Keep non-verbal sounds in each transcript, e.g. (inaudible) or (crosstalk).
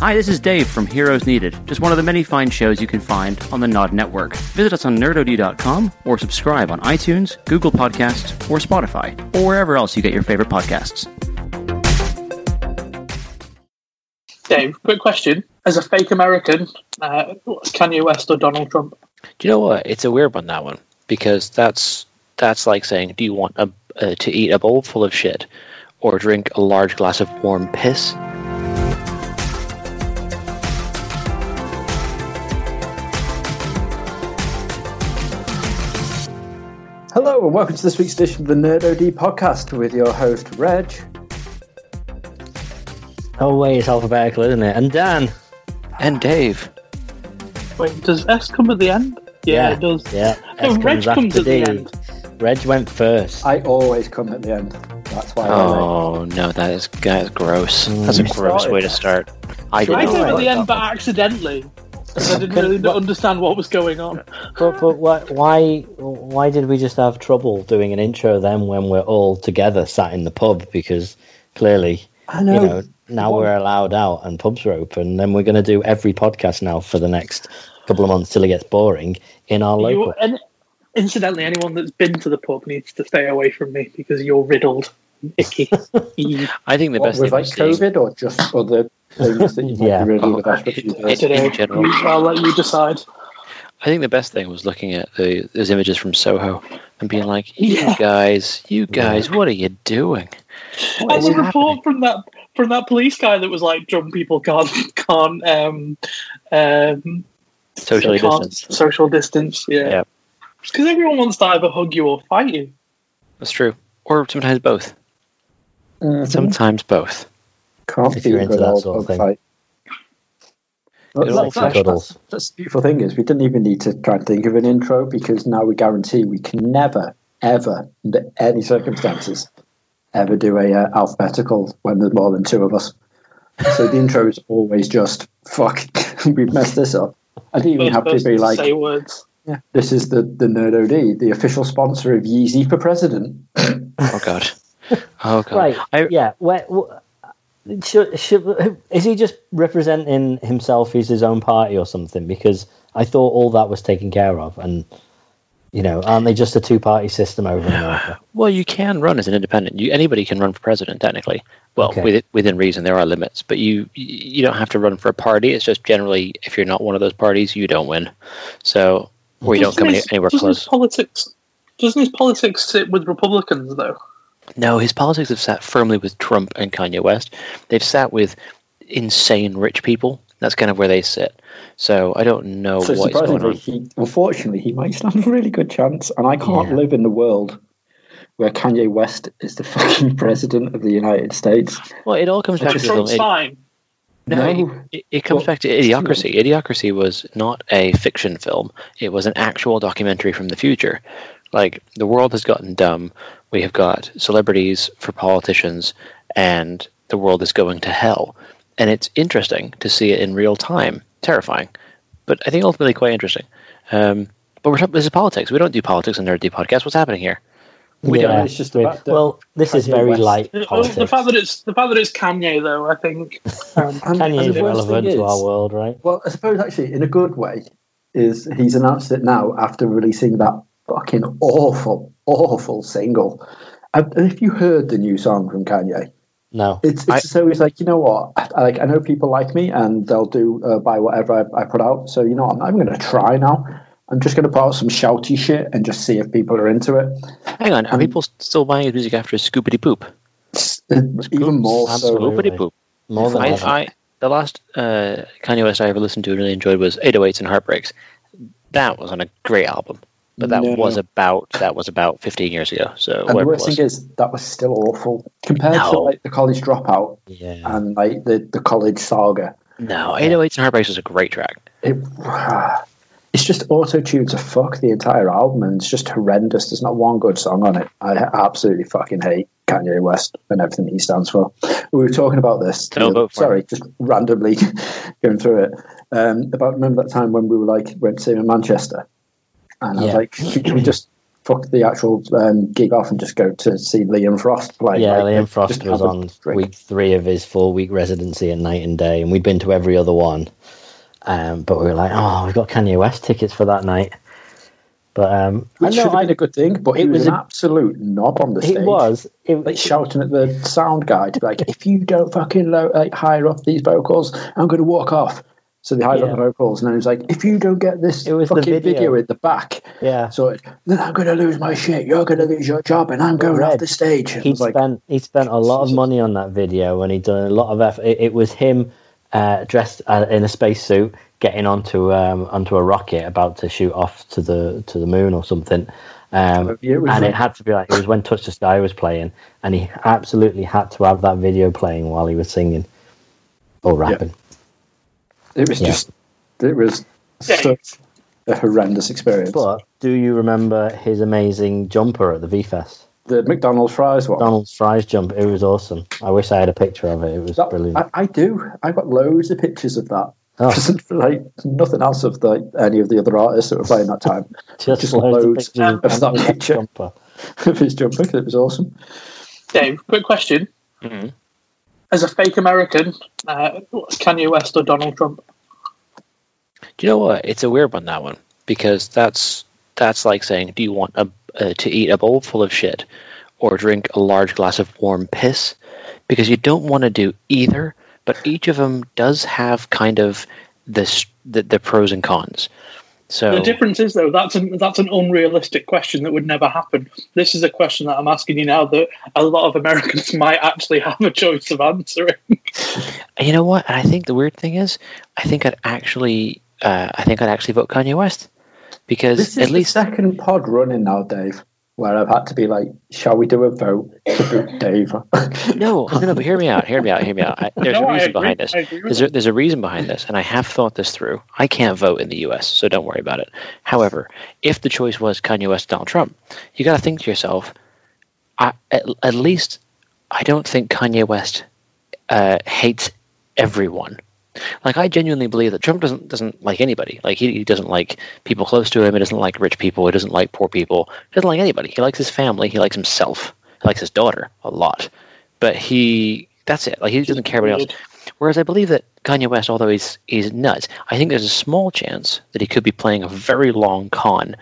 Hi, this is Dave from Heroes Needed, just one of the many fine shows you can find on the Nod Network. Visit us on nerdod.com or subscribe on iTunes, Google Podcasts, or Spotify, or wherever else you get your favorite podcasts. Dave, quick question. As a fake American, uh, Kanye West or Donald Trump? Do you know what? It's a weird one that one because that's that's like saying, do you want a, uh, to eat a bowl full of shit or drink a large glass of warm piss? Hello and welcome to this week's edition of the Nerd OD podcast with your host Reg. Oh wait, it's alphabetical, isn't it? And Dan. And Dave. Wait, does S come at the end? Yeah, it does. Yeah. No, S (laughs) Reg comes after at the end. Reg went first. I always come at the end. That's why. I Oh no, that is that is gross. That's a mm. gross way to start. I I came at the end, but accidentally. 'Cause I didn't really understand what was going on. But but why why why did we just have trouble doing an intro then when we're all together sat in the pub? Because clearly, I you know. know, now we're allowed out and pubs are open. Then we're going to do every podcast now for the next couple of months till it gets boring in our You, local. and incidentally, anyone that's been to the pub needs to stay away from me because you're riddled, icky. (laughs) I think the What, best with thing like was seeing, COVID or just other things that you might Yeah. be really Oh, with it- it- guys? In general. I'll let you decide. I think the best thing was looking at the those images from Soho and being like, "You Yeah. guys, you guys, what are you doing?" What And is the happening? report from that from that police guy that was like, drunk people can't can't um um Socially can't distanced. social distance. Yeah, Yeah. because everyone wants to either hug you or fight you. That's true. Or sometimes both. Mhm. Sometimes both. Can't If be you're a into good that old sort of thing. fight. Well, Good that's, that's, that's, that's the beautiful thing is we didn't even need to try and think of an intro because now we guarantee we can never, ever, under any circumstances, ever do a uh, alphabetical when there's more than two of us. So the intro is always just fuck. (laughs) We've messed this up. I didn't even have to be like, say words. yeah, this is the the Nerd OD, the official sponsor of Yeezy for President. (laughs) Oh god. Oh god. Right. I, yeah. Where, wh- should, should, is he just representing himself? He's his own party or something? Because I thought all that was taken care of, and you know, aren't they just a two-party system over in America? (sighs) Well, you can run as an independent. You, anybody can run for president, technically. Well, Okay. with, within reason, there are limits, but you you don't have to run for a party. It's just generally, if you're not one of those parties, you don't win. So, or you don't come any, Doesn't his- anywhere doesn't his close. Politics doesn't his politics sit with Republicans though? No, his politics have sat firmly with Trump and Kanye West. They've sat with insane rich people. That's kind of where they sit. So I don't know So what's going on. he, unfortunately, he might stand a really good chance. And I can't Yeah. live in the world where Kanye West is the (laughs) fucking president of the United States. Well, it all comes back to Because Trump's it- fine. No, No. it, it, it comes Well, back to Idiocracy. Idiocracy was not a fiction film; it was an actual documentary from the future. Like the world has gotten dumb. We have got celebrities for politicians, and the world is going to hell. And it's interesting to see it in real time. Terrifying, but I think ultimately quite interesting. Um, but we're talking, this is politics. We don't do politics on Nerd D podcast. What's happening here? We Yeah, don't. it's just the that well, this is very West- light The, politics. the fact that it's the fact that it's Kanye though, I think. (laughs) Um, Kanye is the worst irrelevant to our world, right? Well, I suppose actually, in a good way, is he's announced it now after releasing that fucking awful, awful single. And and if you heard the new song from Kanye, No. it's, it's I- so it's like you know what, I, I- like I know people like me and they'll do uh, buy whatever I, I put out. So you know, I'm not even going to try now. I'm just going to put out some shouty shit and just see if people are into it. Hang on, are Um, people still buying his music after Scoopity Poop? It's- even more so. Scoopity Poop. More than I, ever. I the last uh, Kanye West I ever listened to and really enjoyed was 808s and Heartbreaks. That was on a great album, but that No. was about that was about 15 years ago. So And the worst thing is that was still awful compared to like the college dropout yeah. and like the, the college saga. no, 808s and Heartbreaks was a great track. It, (sighs) it's just auto tuned to fuck the entire album, and it's just horrendous. There's not one good song on it. I absolutely fucking hate Kanye West and everything he stands for. We were talking about this. the Don't other- vote for sorry, just randomly (laughs) going through it. Um, about remember that time when we were like went to him in Manchester, and I was like, (laughs) can we just fuck the actual um, gig off and just go to see Liam Frost play. Yeah, like, Liam Frost was on drink. week three of his four week residency at Night and Day, and we'd been to every other one. Um, but we were like, oh, we've got Kanye West tickets for that night. But um, I Which know I, been a good thing, but it was, was an a- absolute knob on the stage. it was. It, like shouting at the sound guy to be like, if you don't fucking lo- like hire up these vocals, I'm going to walk off. So they hired Yeah. up the vocals, and then he was like, if you don't get this It was the fucking video. video. in the back, yeah. so then I'm going to lose my shit. You're going to lose your job, and I'm going Red, off the stage. And He was like, spent he spent a lot of money on that video, and he'd done a lot of effort. It, it was him uh, dressed uh, in a spacesuit, getting onto um, onto a rocket, about to shoot off to the to the moon or something. Um, it and like- it had to be like it was when Touch the Sky was playing, and he absolutely had to have that video playing while he was singing or rapping. It was Yeah. just, it was such a horrendous experience. But do you remember his amazing jumper at the V Fest? the McDonald's fries one. Donald's fries jump. It was awesome. I wish I had a picture of it. It was That- brilliant. I, I do. I've got loads of pictures of that. Oh. (laughs) Just like nothing else of the any of the other artists that were playing that time. (laughs) just, just loads, loads of pictures of that Donald's picture. jumper. (laughs) of his jumper 'cause it was awesome. Dave, quick question. Mhm. As a fake American, uh, Kanye West or Donald Trump? Do you know what? It's a weird one that one because that's that's like saying, do you want a, uh, to eat a bowl full of shit or drink a large glass of warm piss? Because you don't want to do either, but each of them does have kind of this the, the pros and cons. So The difference is, though, that's an that's an unrealistic question that would never happen. This is a question that I'm asking you now that a lot of Americans (laughs) might actually have a choice of answering. (laughs) You know what? And I think the weird thing is, I think I'd actually, uh, I think I'd actually vote Kanye West because This is at least the second pod running now, Dave, where I've had to be like, "Shall we do a vote to boot (laughs) Dave?" no, no, no. But hear me out. Hear me out. Hear me out. I, (laughs) there's No, a I reason behind this. I agree with There's a, there's a reason behind this, and I have thought this through. I can't vote in the U.S., so don't worry about it. However, if the choice was Kanye West, Donald Trump, you got to think to yourself. I, at, at least, I don't think Kanye West uh, hates everyone. Like I genuinely believe that Trump doesn't doesn't like anybody. Like he, he doesn't like people close to him. He doesn't like rich people. He doesn't like poor people. He doesn't like anybody. He likes his family. He likes himself. He likes his daughter a lot. But he that's it. Like he doesn't care about else. Whereas I believe that Kanye West, although he's he's nuts, I think there's a small chance that he could be playing a very long con,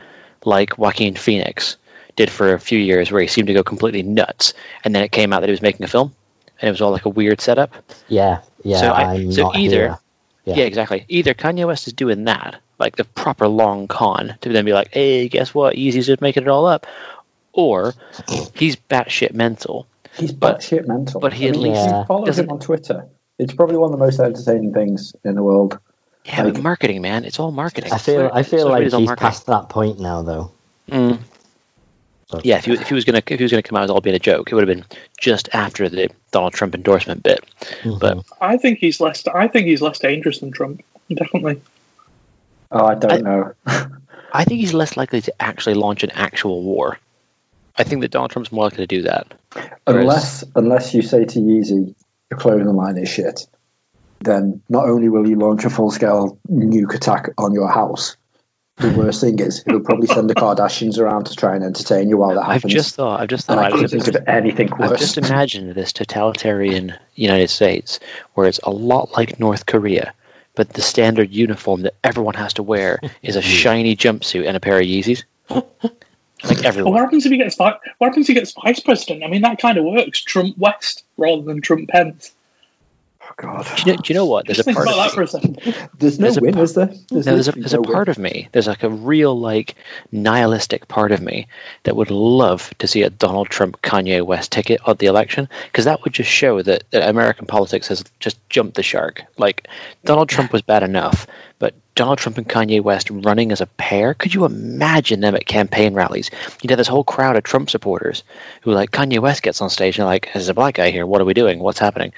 like Joaquin Phoenix did for a few years, where he seemed to go completely nuts, and then it came out that he was making a film, and it was all like a weird setup. Yeah, yeah. So I- I'm so not either- here. Yeah. Yeah. exactly. Either Kanye West is doing that, like the proper long con, to then be like, "Hey, guess what? Yeezy's just making it all up," or he's batshit mental. He's But- batshit mental. but he at I mean, least if you him on Twitter. It's probably one of the most entertaining things in the world. Yeah, Like- but marketing, man, it's all marketing. I feel I feel So like he's marketing. past that point now, though. Mm. But- Yeah, if he, if he was gonna if he was gonna come out as all being a joke, it would have been just after the Donald Trump endorsement bit. Mhm. But I think he's less. I think he's less dangerous than Trump. Definitely. Oh, I don't I- know. (laughs) I think he's less likely to actually launch an actual war. I think that Donald Trump's more likely to do that. Whereas- unless unless you say to Yeezy, your clothing line is shit, then not only will he launch a full scale nuke attack on your house, the worst thing is he'll probably send the Kardashians around to try and entertain you while that happens. I've just thought. I've just and thought. I I've couldn't just, think of anything worse. I've just (laughs) imagined this totalitarian United States where it's a lot like North Korea, but the standard uniform that everyone has to wear is a hmm. shiny jumpsuit and a pair of Yeezys. Like But everyone. what happens if he gets what happens if he gets vice president? I mean, that kind of works. Trump West rather than Trump Pence. Oh, God. Do you, know, do you know what? There's Just a think part about that of for a second. There's no There's win, part- is there? No, there's a, literally there's a no win. part of me. There's like a real like nihilistic part of me that would love to see a Donald Trump Kanye West ticket at the election because that would just show that, that American politics has just jumped the shark. Like Donald Trump was bad enough, but Donald Trump and Kanye West running as a pair. Could you imagine them at campaign rallies? You'd have this whole crowd of Trump supporters who like Kanye West gets on stage and they're like, "There's a black guy here. What are we doing? What's happening?"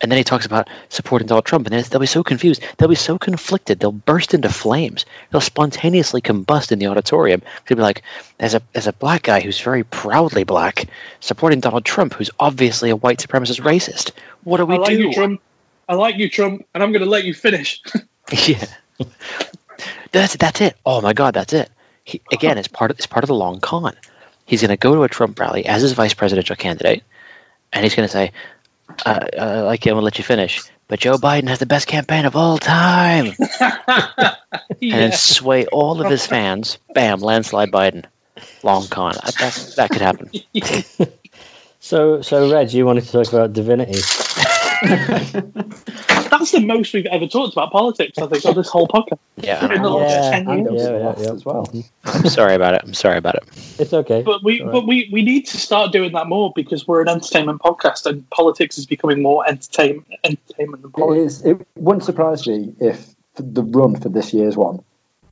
And then he talks about supporting Donald Trump, and they'll be so confused. They'll be so conflicted. They'll burst into flames. They'll spontaneously combust in the auditorium. They'll be like, as a there's a black guy who's very proudly black supporting Donald Trump, who's obviously a white supremacist racist. What do we I like do?" you, Trump. I like you, Trump, and I'm going to let you finish. (laughs) yeah, that's that's it. Oh my God, that's it. he, again, it's part of it's part of the long con. He's going to go to a Trump rally as his vice presidential candidate, and he's going to say, uh, uh, "Like I'm going to let you finish, but Joe Biden has the best campaign of all time," (laughs) and sway all of his fans. Bam, landslide Biden. Long con. That, that could happen. (laughs) So, so Reg, you wanted to talk about divinity. (laughs) That's the most we've ever talked about politics, I think, on this whole podcast. Yeah, In the know. last Yeah, 10 years. it Yeah, yeah, yeah. as well. I'm sorry about it. I'm sorry about it. It's okay. But we, Right. but we, we need to start doing that more because we're an entertainment podcast, and politics is becoming more entertainment entertainment than It politics. is. It wouldn't surprise me if the run for this year's one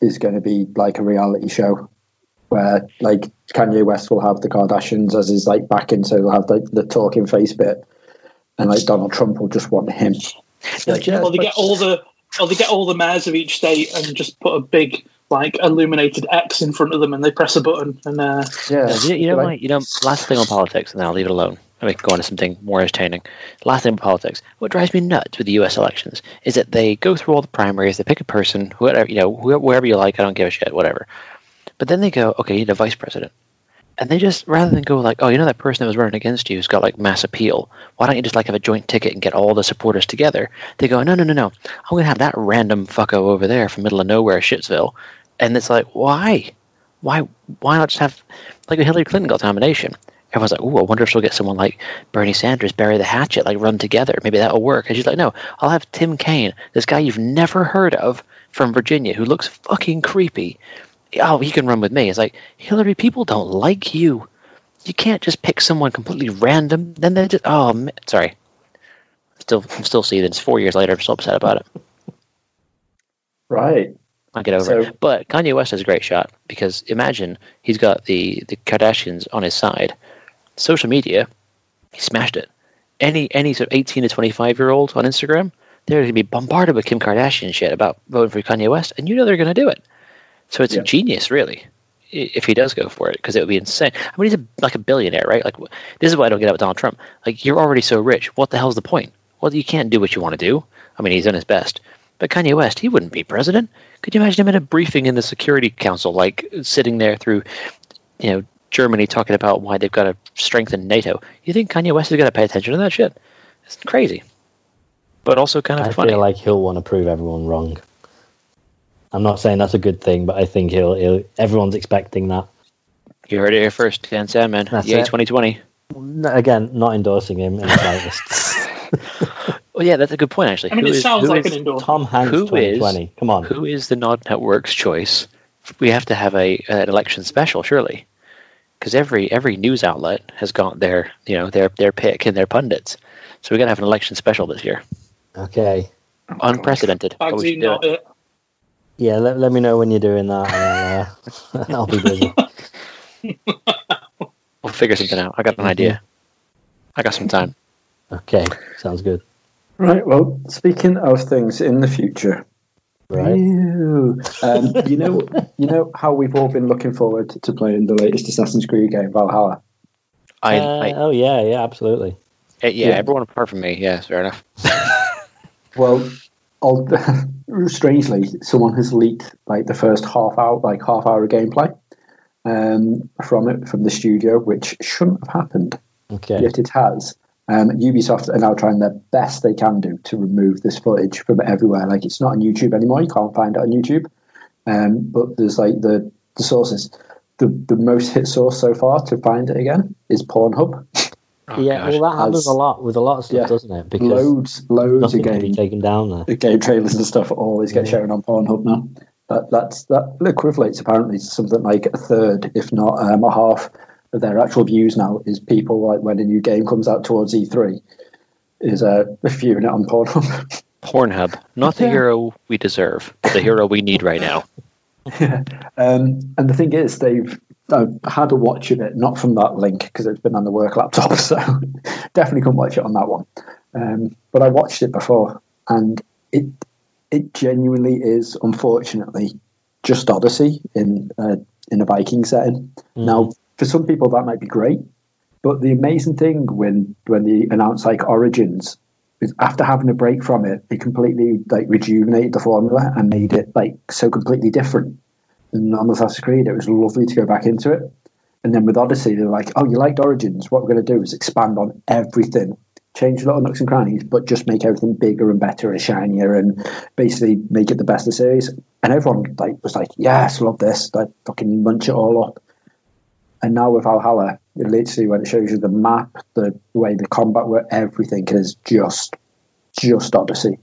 is going to be like a reality show, where like Kanye West will have the Kardashians as his like backing, so he'll have like the talking face bit, and like Donald Trump will just want him. Like, yeah, or they but- get all the or they get all the mayors of each state and just put a big like illuminated X in front of them, and they press a button, and uh, yeah, You, you know, like- what? you know, last thing on politics, and then I'll leave it alone. I mean, go on to something more entertaining. Last thing on politics. What drives me nuts with the U.S. elections is that they go through all the primaries, they pick a person, whoever you know, wh- wherever you like. I don't give a shit, whatever. But then they go, okay, you need a vice president, and they just rather than go like, oh, you know, that person that was running against you has got like mass appeal. Why don't you just like have a joint ticket and get all the supporters together? They go, no, no, no, no. I'm gonna have that random fucko over there from middle of nowhere, Shitsville, and it's like, why? why why not just have like Hillary Clinton got nomination? Everyone's like, "Ooh, I wonder if she'll get someone like Bernie Sanders, bury the hatchet, like run together. Maybe that'll work." And she's like, "No, I'll have Tim Kaine, this guy you've never heard of from Virginia, who looks fucking creepy. Oh, he can run with me." It's like Hillary, people don't like you. You can't just pick someone completely random. Then they just oh, man. sorry. Still, I'm still seething. It's four years later. I'm still upset about it. right. I'll get over So- it. But Kanye West has a great shot because imagine he's got the the Kardashians on his side. Social media, he smashed it. Any any sort of eighteen to twenty five year old on Instagram, they're going to be bombarded with Kim Kardashian shit about voting for Kanye West, and you know they're going to do it. So it's Yeah. a genius, really, if he does go for it, because it would be insane. I mean, he's a, like a billionaire, right? Like this is why I don't get about Donald Trump. Like you're already so rich. What the hell's the point? Well, you can't do what you want to do. I mean, he's done his best. But Kanye West, he wouldn't be president. Could you imagine him in a briefing in the Security Council, like sitting there through, you know, Germany talking about why they've got to strengthen NATO? You think Kanye West is going to pay attention to that shit? It's crazy, but also kind of I funny. feel like he'll want to prove everyone wrong. I'm not saying that's a good thing, but I think he'll. he'll everyone's expecting that. you heard it here first, Dan Sandman. That's Yay, it. 2020. N- Again, not endorsing him in the slightest. (laughs) Well, yeah, that's a good point, actually. I mean, Who it is- sounds who like is- an endorsement. Tom Hanks, Who is- 2020. Come on. Who is the Nod Network's choice? We have to have a uh, an election special, surely, because every every news outlet has got their you know their their pick and their pundits. So we're gonna have an election special this year, Okay. unprecedented. but we Bagsy, not it. It. Yeah, let, let me know when you're doing that. And, uh, (laughs) I'll be busy. (laughs) We'll figure something out. I got an idea. I got some time. Okay, sounds good. Right. Well, speaking of things in the future, Right. Ew. Um, you know, you know how we've all been looking forward to playing the latest Assassin's Creed game, Valhalla. I, Uh, I oh yeah, yeah, absolutely. eh, yeah, yeah. everyone apart from me. Yeah, fair enough. Well, al- (laughs) strangely, someone has leaked like the first half hour, like half hour of gameplay um, from it from the studio, which shouldn't have happened, Okay. yet it has. Um, Ubisoft are now trying their best they can do to remove this footage from everywhere. Like it's not on YouTube anymore; you can't find it on YouTube. Um, but there's like the the sources. The the most hit source so far to find it again is Pornhub. (laughs) Oh, yeah, gosh. well, that happens As- a lot with a lot of stuff, Yeah. doesn't it? Because Loads, loads nothing of can be games. taken down there. the game trailers and stuff always get Yeah. shown on Pornhub now. That that's that equates apparently to something like a third, if not um, a half, of their actual views now is people like when a new game comes out towards E3 is uh, viewing it on Pornhub. (laughs) Pornhub, not the Yeah. hero we deserve, but the hero we need right now. (laughs) um, and the thing is, they've I've had a watch of it, not from that link because it's been on the work laptop, (laughs) so definitely couldn't watch it on that one. Um, but I watched it before, and it it genuinely is, unfortunately, just Odyssey in uh, in a Viking setting. Now, for some people, that might be great, but the amazing thing when when they announced like Origins after having a break from it, it completely like rejuvenated the formula and made it like so completely different on Assassin's Creed. It was lovely to go back into it. And then with Odyssey, they're like, "Oh, you liked Origins? What we're going to do is expand on everything, change little nooks and crannies, but just make everything bigger and better and shinier, and basically make it the best of the series." And everyone like was like, "Yes, love this!" Like fucking munch it all up. And now with Valhalla, literally when it shows you the map, the way the combat work, everything is just just Odyssey,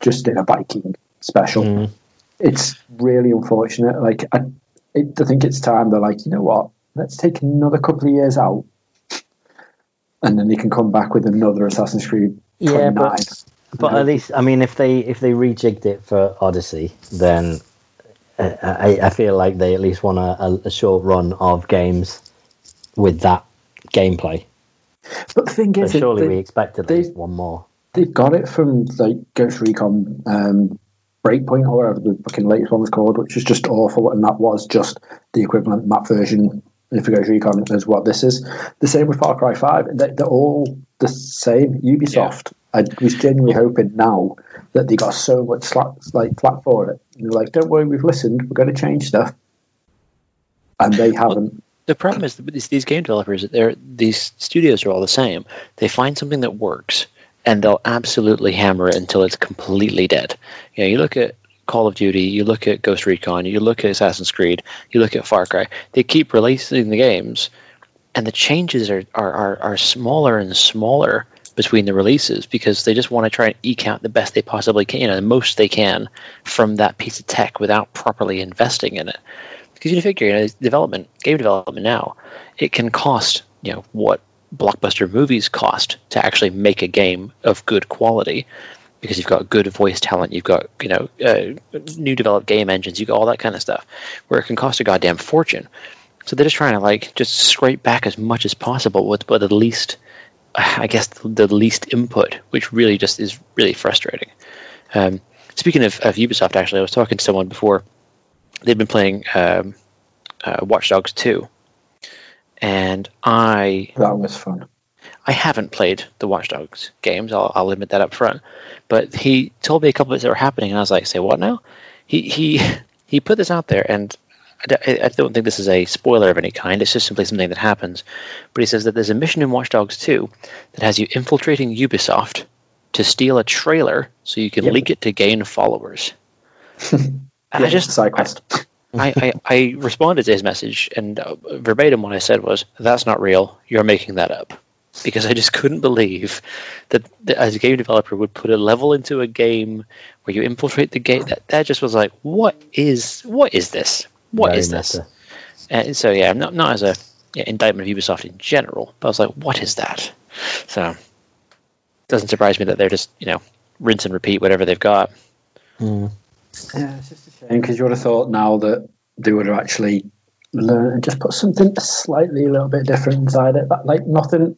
just in a Viking special. Mm. It's really unfortunate. Like I, I think it's time they're like, you know what? Let's take another couple of years out, and then they can come back with another Assassin's Creed. Yeah, 29. but but at least I mean, if they if they rejigged it for Odyssey, then I, I feel like they at least want a, a, short run of games with that gameplay. But the thing So is, surely they, we expect at they- least one more. they've got it from like Ghost Recon um, Breakpoint or whatever the fucking latest one was called, which is just awful, and that was just the equivalent map version for Ghost Recon as what this is. The same with Far Cry Five. They, they're all the same. Ubisoft. I was genuinely hoping now that they got so much slack, like flat for it. And they're like, "Don't worry, we've listened. We're going to change stuff," and they haven't. The problem is that these, these game developers, they're, these studios are all the same. They find something that works, and they'll absolutely hammer it until it's completely dead. You know, you look at Call of Duty, you look at Ghost Recon, you look at Assassin's Creed, you look at Far Cry. They keep releasing the games, and the changes are, are, are, are smaller and smaller between the releases because they just want to try and eke out the best they possibly can, you know, the most they can from that piece of tech without properly investing in it because you figure, you know, development, game development now, it can cost, you know, what blockbuster movies cost to actually make a game of good quality, because you've got good voice talent, you've got, you know, uh, new developed game engines, you've got all that kind of stuff, where it can cost a goddamn fortune. So they're just trying to like just scrape back as much as possible with, with the least, I guess, the least input, which really just is really frustrating. Um, speaking of, of Ubisoft, actually, I was talking to someone before they've been playing um, uh, Watch Dogs 2. And I That was fun. I haven't played the Watch Dogs games. I'll, I'll admit that up front. But he told me a couple of bits that were happening, and I was like, "Say what now?" He he (laughs) he put this out there, and I don't think this is a spoiler of any kind. It's just simply something that happens. But he says that there's a mission in Watch Dogs 2 that has you infiltrating Ubisoft to steal a trailer so you can Yep. leak it to gain followers. (laughs) And I just side quest. I, I, I responded to his message, and uh, verbatim what I said was, "That's not real. You're making that up." Because I just couldn't believe that, that as a game developer would put a level into a game where you infiltrate the game. That that just was like, what is what is this? What Very is this? meta. And so yeah, not not as a yeah, indictment of Ubisoft in general, but I was like, what is that? So doesn't surprise me that they're just you know rinse and repeat whatever they've got. Mm. Yeah, it's just a shame because you would have thought now that they would have actually learned and just put something slightly a little bit different inside it. But like nothing,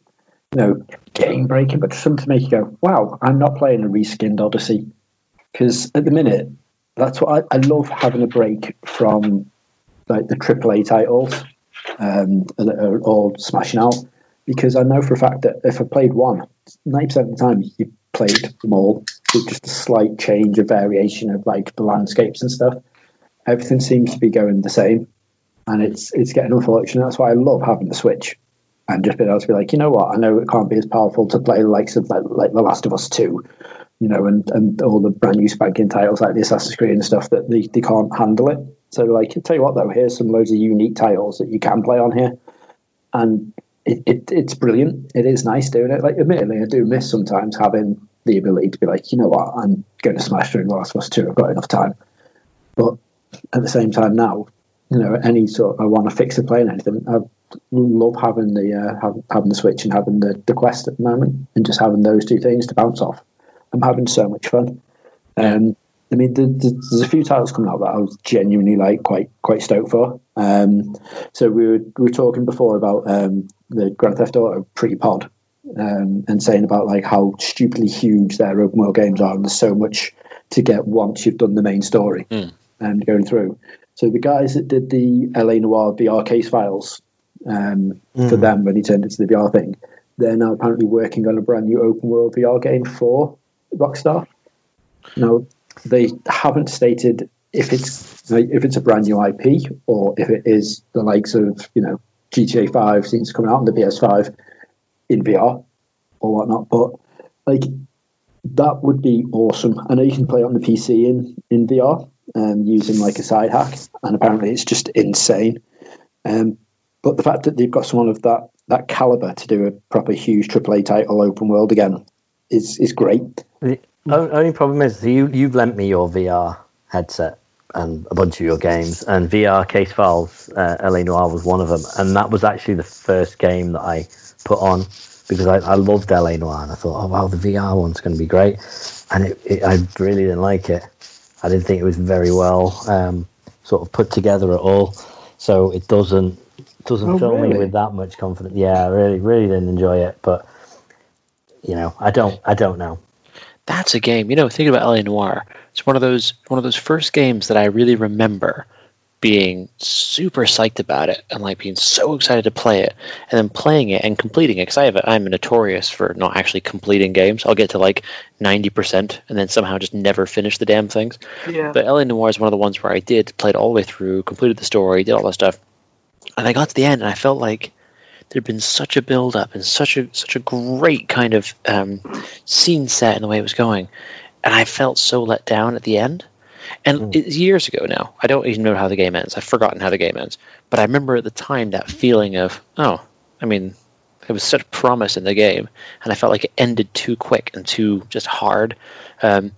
you know, game breaking, but something to make you go, "Wow, I'm not playing a reskinned Odyssey." Because at the minute, that's what I, I love having a break from like the AAA titles um, that are all smashing out. Because I know for a fact that if I played one, 90% of the time you played them all with just a slight change of variation of like the landscapes and stuff. Everything seems to be going the same, and it's it's getting unfortunate. That's why I love having the Switch and just being able to be like, you know what, I know it can't be as powerful to play the likes of like, like The Last of Us Two, you know, and and all the brand new spanking titles like the Assassin's Creed and stuff that they, they can't handle it. So like, tell you what though, here's some loads of unique titles that you can play on here, and it, it it's brilliant. It is nice doing it. Like, admittedly, I do miss sometimes having the ability to be like, you know what, I'm going to smash through Last of Us Two. I've got enough time, but at the same time now, you know, any sort I want to fix a plane, anything. I love having the uh, having the Switch and having the, the Quest at the moment, and just having those two things to bounce off. I'm having so much fun. Um, I mean, the, the, there's a few titles coming out that I was genuinely like quite quite stoked for. Um, so we were we were talking before about um, the Grand Theft Auto pre-pod um, and saying about like how stupidly huge their open world games are, and there's so much to get once you've done the main story Mm. and going through. So the guys that did the LA Noire VR case files um, for Mm. them when he turned into the VR thing, they're now apparently working on a brand new open world VR game for Rockstar. Now they haven't stated if it's if it's a brand new IP or if it is the likes of you know GTA Five seems coming out on the PS5 in VR or whatnot, but like that would be awesome. I know you can play it on the PC in in VR um, using like a side hack, and apparently it's just insane. Um, but the fact that they've got someone of that that caliber to do a proper huge AAA title open world again is is great. Only problem is you you've lent me your VR headset and a bunch of your games, and VR Case Files uh, LA Noire was one of them, and that was actually the first game that I put on because I, I loved LA Noire, and I thought, oh wow, the VR one's going to be great, and it, it, I really didn't like it. I didn't think it was very well um, sort of put together at all, so it doesn't doesn't Oh, fill me with that much confidence. Yeah, I really really didn't enjoy it, but you know, I don't I don't know. That's a game. You know, thinking about LA Noire, it's one of those one of those first games that I really remember being super psyched about it and like being so excited to play it and then playing it and completing it because I have a, I'm notorious for not actually completing games. I'll get to like 90% and then somehow just never finish the damn things. Yeah. But LA Noire is one of the ones where I did, played all the way through, completed the story, did all that stuff. And I got to the end and I felt like there'd been such a build up and such a such a great kind of um, scene set in the way it was going. And I felt so let down at the end. And it's years ago now. I don't even know how the game ends. I've forgotten how the game ends. But I remember at the time that feeling of, oh, I mean, there was such promise in the game, and I felt like it ended too quick and too just hard. Um,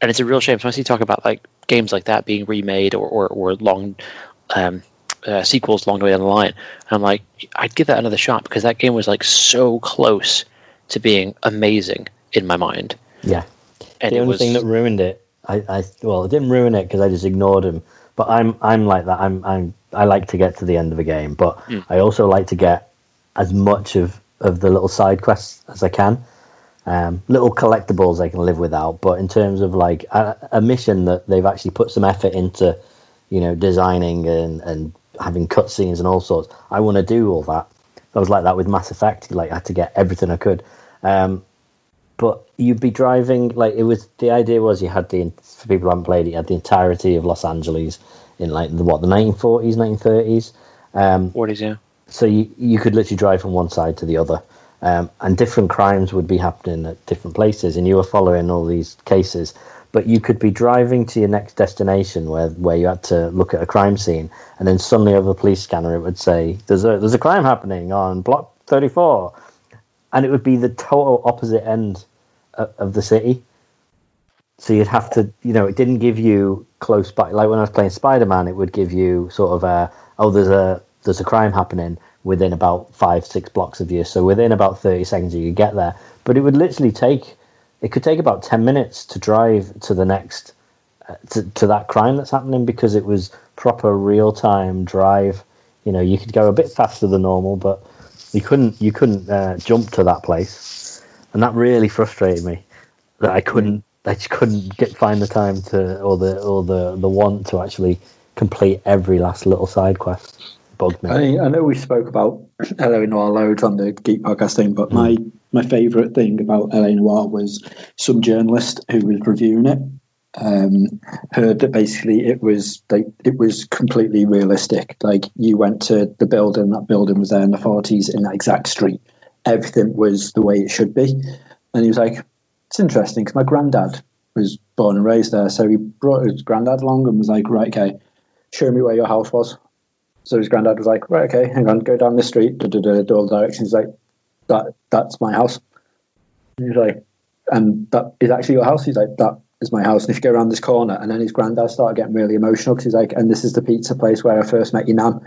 and it's a real shame. So I see talk about like games like that being remade or or, or long um, uh, sequels long the way down the line. And I'm like, I'd give that another shot because that game was like so close to being amazing in my mind. Yeah. And the only was thing that ruined it, I, I well, it didn't ruin it because I just ignored him. But I'm I'm like that. I'm I'm I like to get to the end of a game, but I also like to get as much of of the little side quests as I can. Um, little collectibles I can live without, but in terms of like a, a mission that they've actually put some effort into, you know, designing and and having cutscenes and all sorts, I want to do all that. I was like that with Mass Effect. Like I had to get everything I could. Um, but you'd be driving like it was the idea was you had the for people who haven't played it you had the entirety of Los Angeles in like the what the 1940s 1930s um, what is yeah. so you you could literally drive from one side to the other um, and different crimes would be happening at different places and you were following all these cases but you could be driving to your next destination where, where you had to look at a crime scene and then suddenly over the police scanner it would say there's a there's a crime happening on block 34 and it would be the total opposite end of, of the city. So you'd have to, you know, it didn't give you close by. Like when I was playing Spider Man, it would give you sort of a, oh, there's a there's a crime happening within about five six blocks of you. So within about thirty seconds you could get there. But it would literally take, it could take about ten minutes to drive to the next, uh, to, to that crime that's happening because it was proper real time drive. You know, you could go a bit faster than normal, but you couldn't you couldn't uh, jump to that place, and that really frustrated me. That I couldn't I just couldn't get find the time to or the or the the want to actually complete every last little side quest. Bugged me. I, I know we spoke about (clears throat) LA Noire loads on the Geek Podcast thing, but my, my favourite thing about LA Noire was some journalist who was reviewing it um, heard that basically it was like it was completely realistic. Like you went to the building, that building was there in the forties in that exact street. Everything was the way it should be, and he was like, "It's interesting because my granddad was born and raised there, so he brought his granddad along and was like, right, okay, show me where your house was." So his granddad was like, right, okay, hang on, go down the street, do all the directions. He's like, that that's my house. And he's like, and that is actually your house? He's like, that is my house. And if you go around this corner, and then his granddad started getting really emotional because he's like, and this is the pizza place where I first met your nan.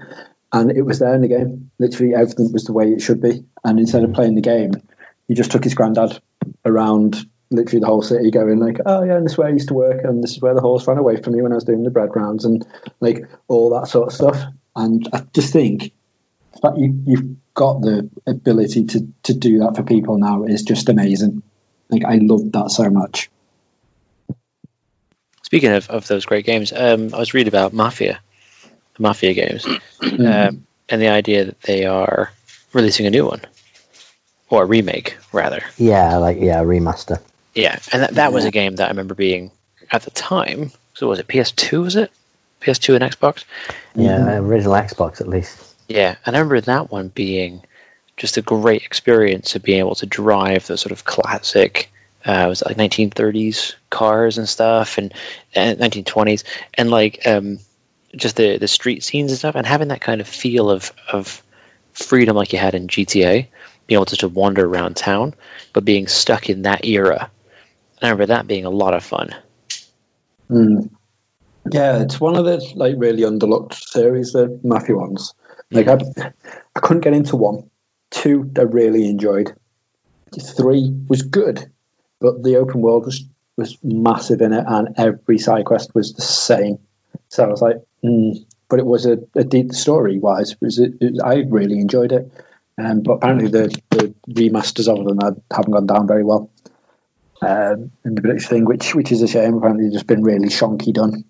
And it was there in the game. Literally everything was the way it should be. And instead of playing the game, he just took his granddad around literally the whole city going like, oh yeah, and this is where I used to work, and this is where the horse ran away from me when I was doing the bread rounds, and like all that sort of stuff. And I just think that you you've got the ability to to do that for people now is just amazing. Like I love that so much. Speaking of, of those great games, um, I was reading about Mafia, the Mafia games, um, and the idea that they are releasing a new one, or a remake, rather. Yeah, like yeah, remaster. Yeah, and that, that was a game that I remember being at the time. So was it PS2? Was it PS2 and Xbox. Yeah, mm-hmm. original Xbox at least. Yeah, I remember that one being just a great experience of being able to drive the sort of classic uh, was like 1930s cars and stuff and, and 1920s and like um, just the the street scenes and stuff and having that kind of feel of of freedom like you had in GTA being able to just wander around town but being stuck in that era I remember that being a lot of fun mm. Yeah it's one of the like really underlooked series the Mafia ones like I, I couldn't get into one two I really enjoyed three was good but the open world was was massive in it, and every side quest was the same. So I was like, mm. but it was a, a deep story wise. Was, it, it, I really enjoyed it, um, but apparently the, the remasters of them haven't gone down very well. Um, in the British thing, which which is a shame. Apparently, just been really shonky done.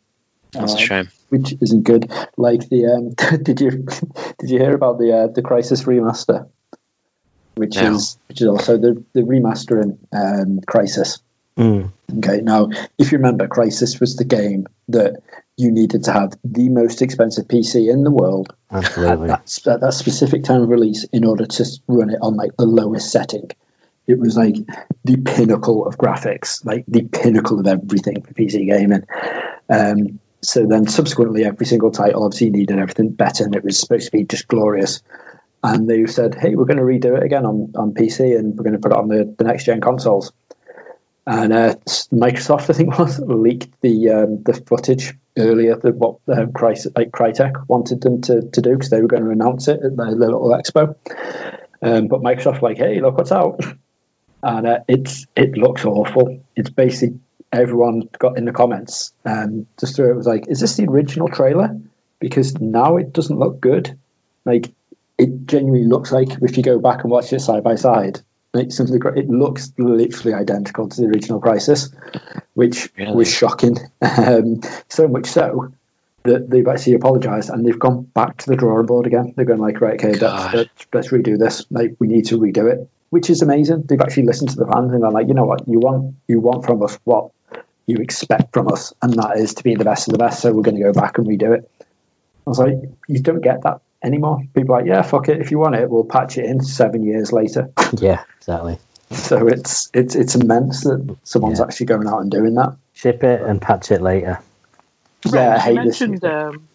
That's uh, a shame. Which isn't good. Like the um, (laughs) did you did you hear about the uh, the Crysis remaster? which yeah. is which is also the the remastering um, Crysis. Mm. Okay, now if you remember, Crysis was the game that you needed to have the most expensive PC in the world Absolutely. at that, at that specific time of release in order to run it on like the lowest setting. It was like the pinnacle of graphics, like the pinnacle of everything for PC gaming. Um, so then subsequently, every single title obviously needed everything better, and it was supposed to be just glorious and they said, "Hey, we're going to redo it again on, on PC, and we're going to put it on the, the next gen consoles." And uh, Microsoft, (laughs) I think, was leaked the um, the footage earlier than what um, Crytek, wanted them to, to do because they were going to announce it at the, little expo. Um, but Microsoft, like, hey, look what's out, (laughs) and uh, it's it looks awful. It's basically everyone got in the comments and just threw it was like, is this the original trailer? Because now it doesn't look good. Like it genuinely looks like if you go back and watch it side by side, it's it looks literally identical to the original Crysis, which really? was shocking. Um, so much so that they've actually apologised and they've gone back to the drawing board again. They're going like, right, okay, let's, let's, let's, redo this. Like, we need to redo it, which is amazing. They've actually listened to the fans and they're like, you know what, you want you want from us what you expect from us, and that is to be the best of the best. So we're going to go back and redo it. I was like, you don't get that anymore. People are like, yeah, fuck it. If you want it, we'll patch it in seven years later. (laughs) Yeah, exactly. so it's it's it's immense that someone's yeah. actually going out and doing that. Ship it and patch it later. Yeah, I you mentioned um,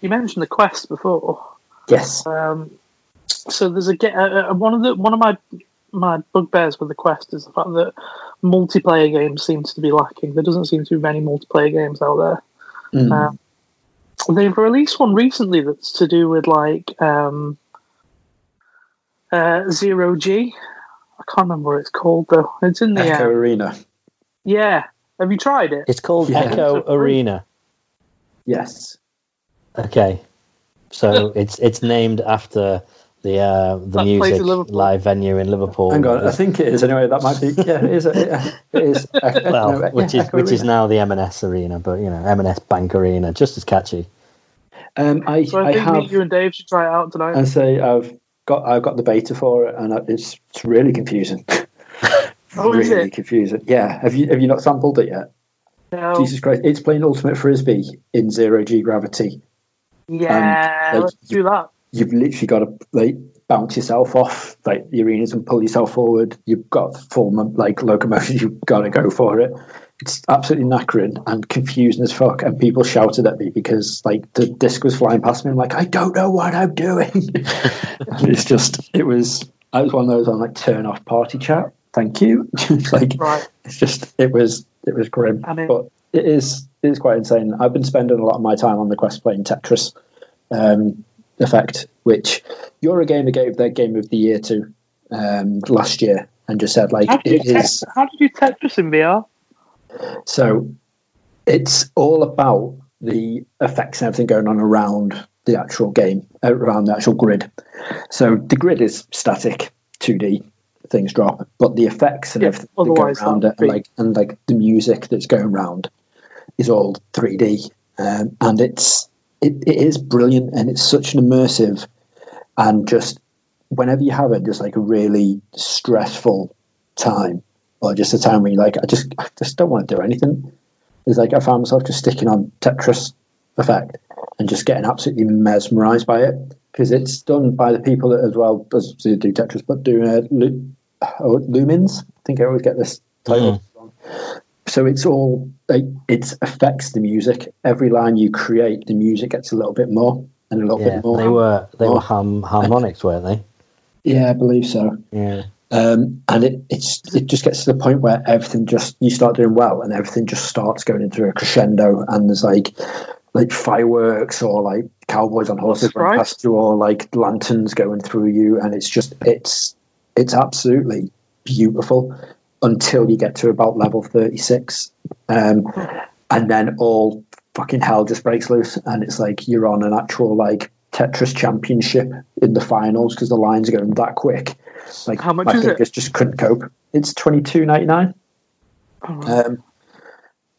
you mentioned the quest before. Yes. Um, so there's a get uh, one of the one of my my bugbears with the quest is the fact that multiplayer games seems to be lacking. There doesn't seem to be many multiplayer games out there. Mm. Um, they've released one recently that's to do with like um, uh, zero G. I can't remember what it's called though. It's in the Echo um, Arena. Yeah, have you tried it? It's called yeah. Echo Arena. Yes. Okay, so (laughs) it's it's named after the uh, the that music live venue in Liverpool. Hang on, I think it is anyway. That might be yeah, it is. It is. (laughs) well, no, which yeah, is which arena. is now the M&S Arena, but you know M&S Bank Arena, just as catchy. Um, I, so I, I think have, you and Dave should try it out tonight. And say I've got I've got the beta for it, and it's it's really confusing. (laughs) oh, really confusing. Yeah, have you have you not sampled it yet? No. Jesus Christ! It's playing Ultimate Frisbee in zero G gravity. Yeah, and, like, let's do that. You've literally got to like bounce yourself off like the arenas and pull yourself forward. You've got full like locomotion. (laughs) You've got to go for it it's absolutely knackering and confusing as fuck. And people shouted at me because like the disc was flying past me. I'm like, I don't know what I'm doing. (laughs) it's just, it was, I was one of those on like turn off party chat. Thank you. (laughs) like, right. it's just, it was, it was grim. I mean, but it is, it is quite insane. I've been spending a lot of my time on the quest playing Tetris um, Effect, which Eurogamer gave their game of the year to um, last year and just said like, how did, you te- how did you Tetris in VR? So it's all about the effects and everything going on around the actual game, around the actual grid. So the grid is static, 2D, things drop, but the effects and yeah, everything that go around it, and like and like the music that's going around, is all 3D, um, and it's it, it is brilliant, and it's such an immersive, and just whenever you have it, just like a really stressful time, or just a time when you're like, I just I just don't want to do anything. It's like I found myself just sticking on Tetris effect and just getting absolutely mesmerized by it because it's done by the people that as well as do Tetris, but do uh, Lu- Lumines. I think I always get this title wrong. So it's all like it affects the music. Every line you create, the music gets a little bit more and a little Yeah, bit more. they were they more. were ham, harmonics, weren't they? Yeah, I believe so. Yeah. Um, and it it's it just gets to the point where everything just you start doing well and everything just starts going into a crescendo and there's like like fireworks or like cowboys on horses running past you or like lanterns going through you and it's just it's it's absolutely beautiful until you get to about level 36 um, and then all fucking hell just breaks loose and it's like you're on an actual like Tetris championship in the finals because the lines are going that quick like How much my is it? just couldn't cope it's 22.99 um,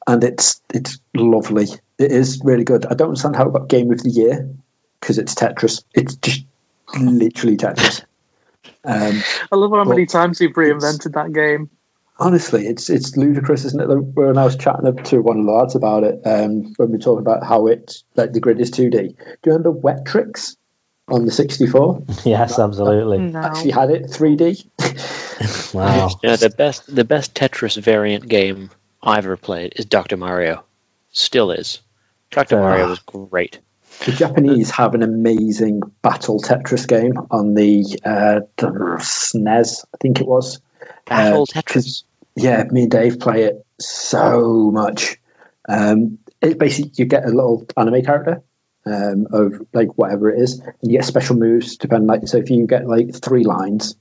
and it's it's lovely. It is really good. I don't understand how it got Game of the Year because it's Tetris. It's just literally Tetris. (laughs) Um, I love how many times you've reinvented that game. Honestly, it's it's ludicrous, isn't it? When I was chatting up to one of the lads about it, um, when we were talking about how it like the grid is two D. Do you remember Wetrix on the sixty four? (laughs) Yes, absolutely. No. Actually had it three D. (laughs) Wow. You know, the best the best Tetris variant game I've ever played is Dr. Mario. Still is. Dr. Fair Mario was great. The Japanese have an amazing battle Tetris game on the uh, SNES, I think it was. Battle Uh, Tetris. Yeah, me and Dave play it so much. Um, it basically you get a little anime character um, of like whatever it is, and you get special moves depending. Like, so if you get like three lines,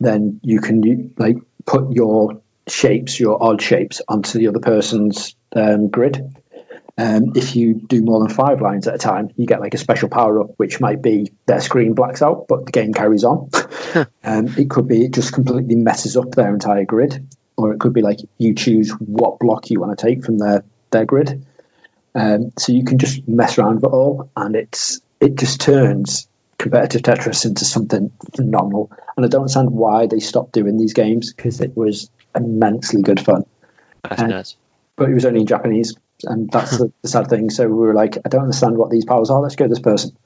then you can like put your shapes, your odd shapes, onto the other person's um, grid. Um, if you do more than five lines at a time, you get like a special power up, which might be their screen blacks out, but the game carries on. (laughs) um, it could be it just completely messes up their entire grid, or it could be like you choose what block you want to take from their their grid. Um, so you can just mess around with it all, and it's it just turns competitive Tetris into something phenomenal. And I don't understand why they stopped doing these games because it was immensely good fun That's and- nuts. but it was only in Japanese, and that's the, the sad thing. So we were like, I don't understand what these powers are. Let's go to this person.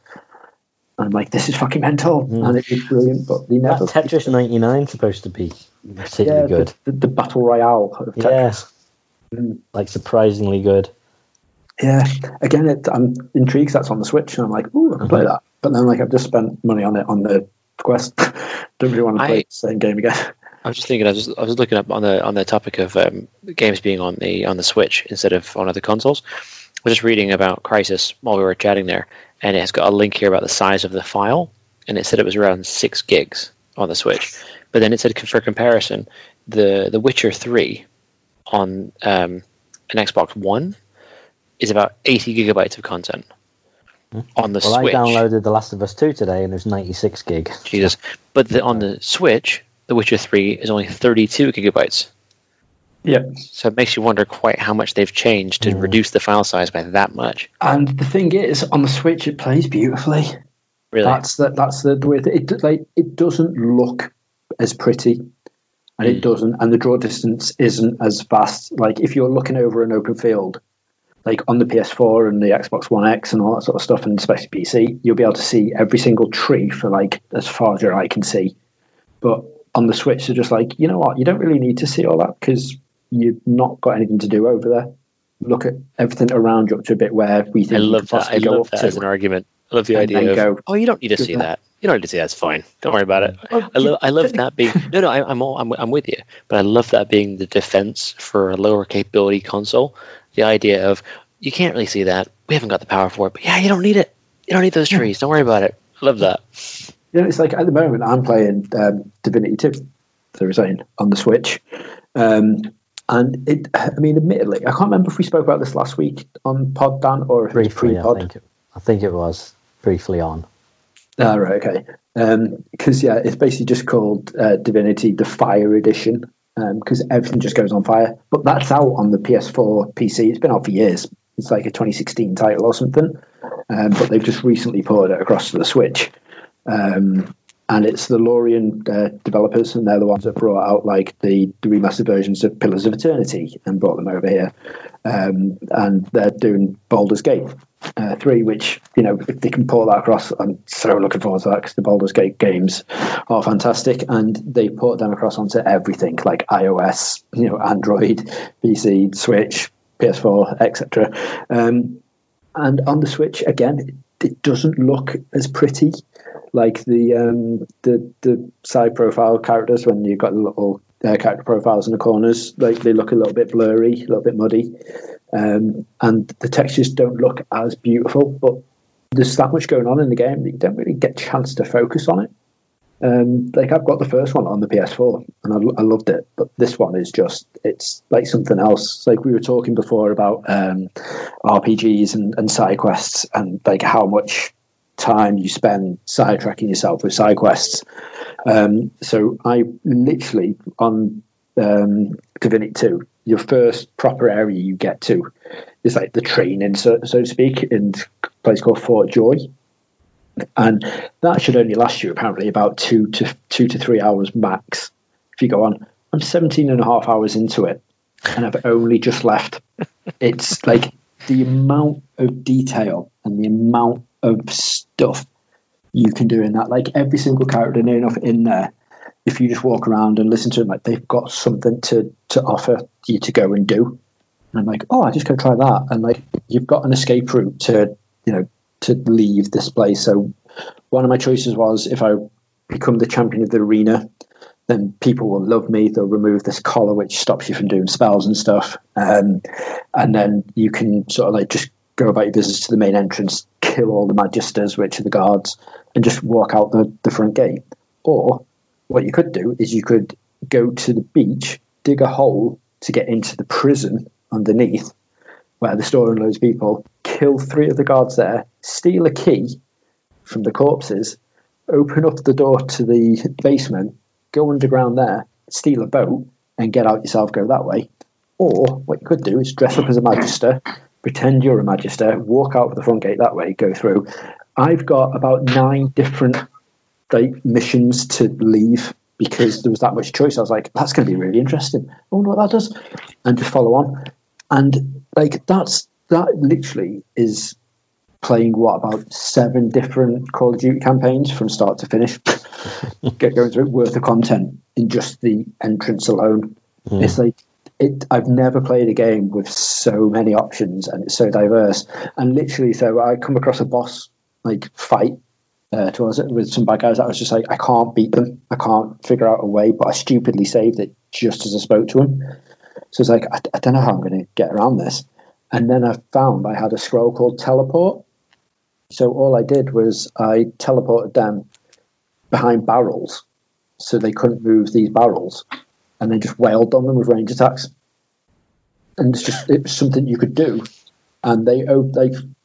And I'm like, this is fucking mental, and it was brilliant. But they That never. Tetris 99 supposed to be particularly yeah, good. The, the, the battle royale of Tetris. Yeah. Like surprisingly good. Yeah. Again, it, I'm intrigued. That's on the Switch, and I'm like, ooh, I can play that. But then, like, I've just spent money on it on the Quest. (laughs) don't really want to play I- the same game again. I was just thinking. I was I was looking up on the on the topic of um, games being on the on the Switch instead of on other consoles. I was just reading about Crysis while we were chatting there, and it has got a link here about the size of the file, and it said it was around six gigs on the Switch. But then it said for comparison, the The Witcher Three on um, an Xbox One is about eighty gigabytes of content. On the Well, Switch, I downloaded The Last of Us 2 today and it was 96 gig. Jesus, but the, on the Switch, The Witcher Three is only thirty-two gigabytes. Yeah. So it makes you wonder quite how much they've changed to reduce the file size by that much. And the thing is, on the Switch, it plays beautifully. Really, That's the that's the, the way that it like it doesn't look as pretty, and it hmm. doesn't, and the draw distance isn't as vast. Like if you're looking over an open field, like on the PS4 and the Xbox One X and all that sort of stuff, and especially PC, you'll be able to see every single tree for like as far as your eye can see. But on the Switch, they're just like, you know what, you don't really need to see all that because you've not got anything to do over there. Look at everything around you up to a bit where we think I love that. I love that as an argument. I love the idea of go, oh, you don't need to see that." that. You don't need to see That's fine. Don't worry about it. Well, I love. I love that being no, no. I, I'm all. I'm, I'm with you, but I love that being the defense for a lower capability console. The idea of you can't really see that. We haven't got the power for it, but yeah, you don't need it. You don't need those trees. Don't worry about it. I love that. Yeah, it's like at the moment I'm playing um, Divinity 2, they were saying, on the Switch. Um, and it, I mean, admittedly, I can't remember if we spoke about this last week on Pod Dan or if it was Briefly, I pre-pod. think. It, I think it was briefly on. Ah, right, okay. Because, yeah, it's basically just called uh, Divinity the Fire Edition because everything just goes on fire. But that's out on the PS4 PC. It's been out for years. It's like a 2016 title or something. Um, but they've just recently ported it across to the Switch. Um, and it's the Larian uh, developers, and they're the ones that brought out like the, the remastered versions of Pillars of Eternity and brought them over here. Um, and they're doing Baldur's Gate uh, 3, which, you know, if they can pull that across, I'm so looking forward to that because the Baldur's Gate games are fantastic. And they put them across onto everything like iOS, you know, Android, PC, Switch, PS4, etc. Um, and on the Switch, again, it doesn't look as pretty like the um, the the side profile characters when you've got the little uh, character profiles in the corners. Like they look a little bit blurry, a little bit muddy, um, and the textures don't look as beautiful. But there's that much going on in the game that you don't really get a chance to focus on it. Um, like I've got the first one on the PS4 and I, I, loved it, but this one is just it's like something else. Like we were talking before about um, RPGs and, and side quests and like how much time you spend sidetracking yourself with side quests. Um, so I literally on um, Divinity 2, your first proper area you get to is like the training, so, so to speak, in a place called Fort Joy. And that should only last you apparently about two to two to three hours max. If you go on, I'm 17 and a half hours into it and I've only just left. (laughs) It's like the amount of detail and the amount of stuff you can do in that. Like every single character near enough in there, if you just walk around and listen to them, like they've got something to to offer you to go and do. And I'm like, oh, I just go try that. And like you've got an escape route to, you know, to leave this place. So one of my choices was if I become the champion of the arena, then people will love me. They'll remove this collar which stops you from doing spells and stuff. Um, and then you can sort of like just go about your business to the main entrance, kill all the magisters, which are the guards, and just walk out the, the front gate. Or what you could do is you could go to the beach, dig a hole to get into the prison underneath, where they're storing loads of people, kill three of the guards there, steal a key from the corpses, open up the door to the basement, go underground there, steal a boat, and get out yourself, go that way. Or what you could do is dress up as a magister, pretend you're a magister, walk out of the front gate that way, go through. I've got about nine different like missions to leave because there was that much choice. I was like, that's going to be really interesting. Oh, no, what that does, and just follow on. And like that's that literally is playing what about seven different Call of Duty campaigns from start to finish. (laughs) Get going through it worth of content in just the entrance alone. Mm. It's like it, I've never played a game with so many options and it's so diverse. And literally, so I come across a boss like fight uh, towards it with some bad guys. I was just like, I can't beat them. I can't figure out a way. But I stupidly saved it just as I spoke to him. So it's like, I, I don't know how I'm going to get around this. And then I found I had a scroll called teleport. So all I did was I teleported them behind barrels so they couldn't move these barrels and then just wailed on them with range attacks. And it's just it was something you could do, and they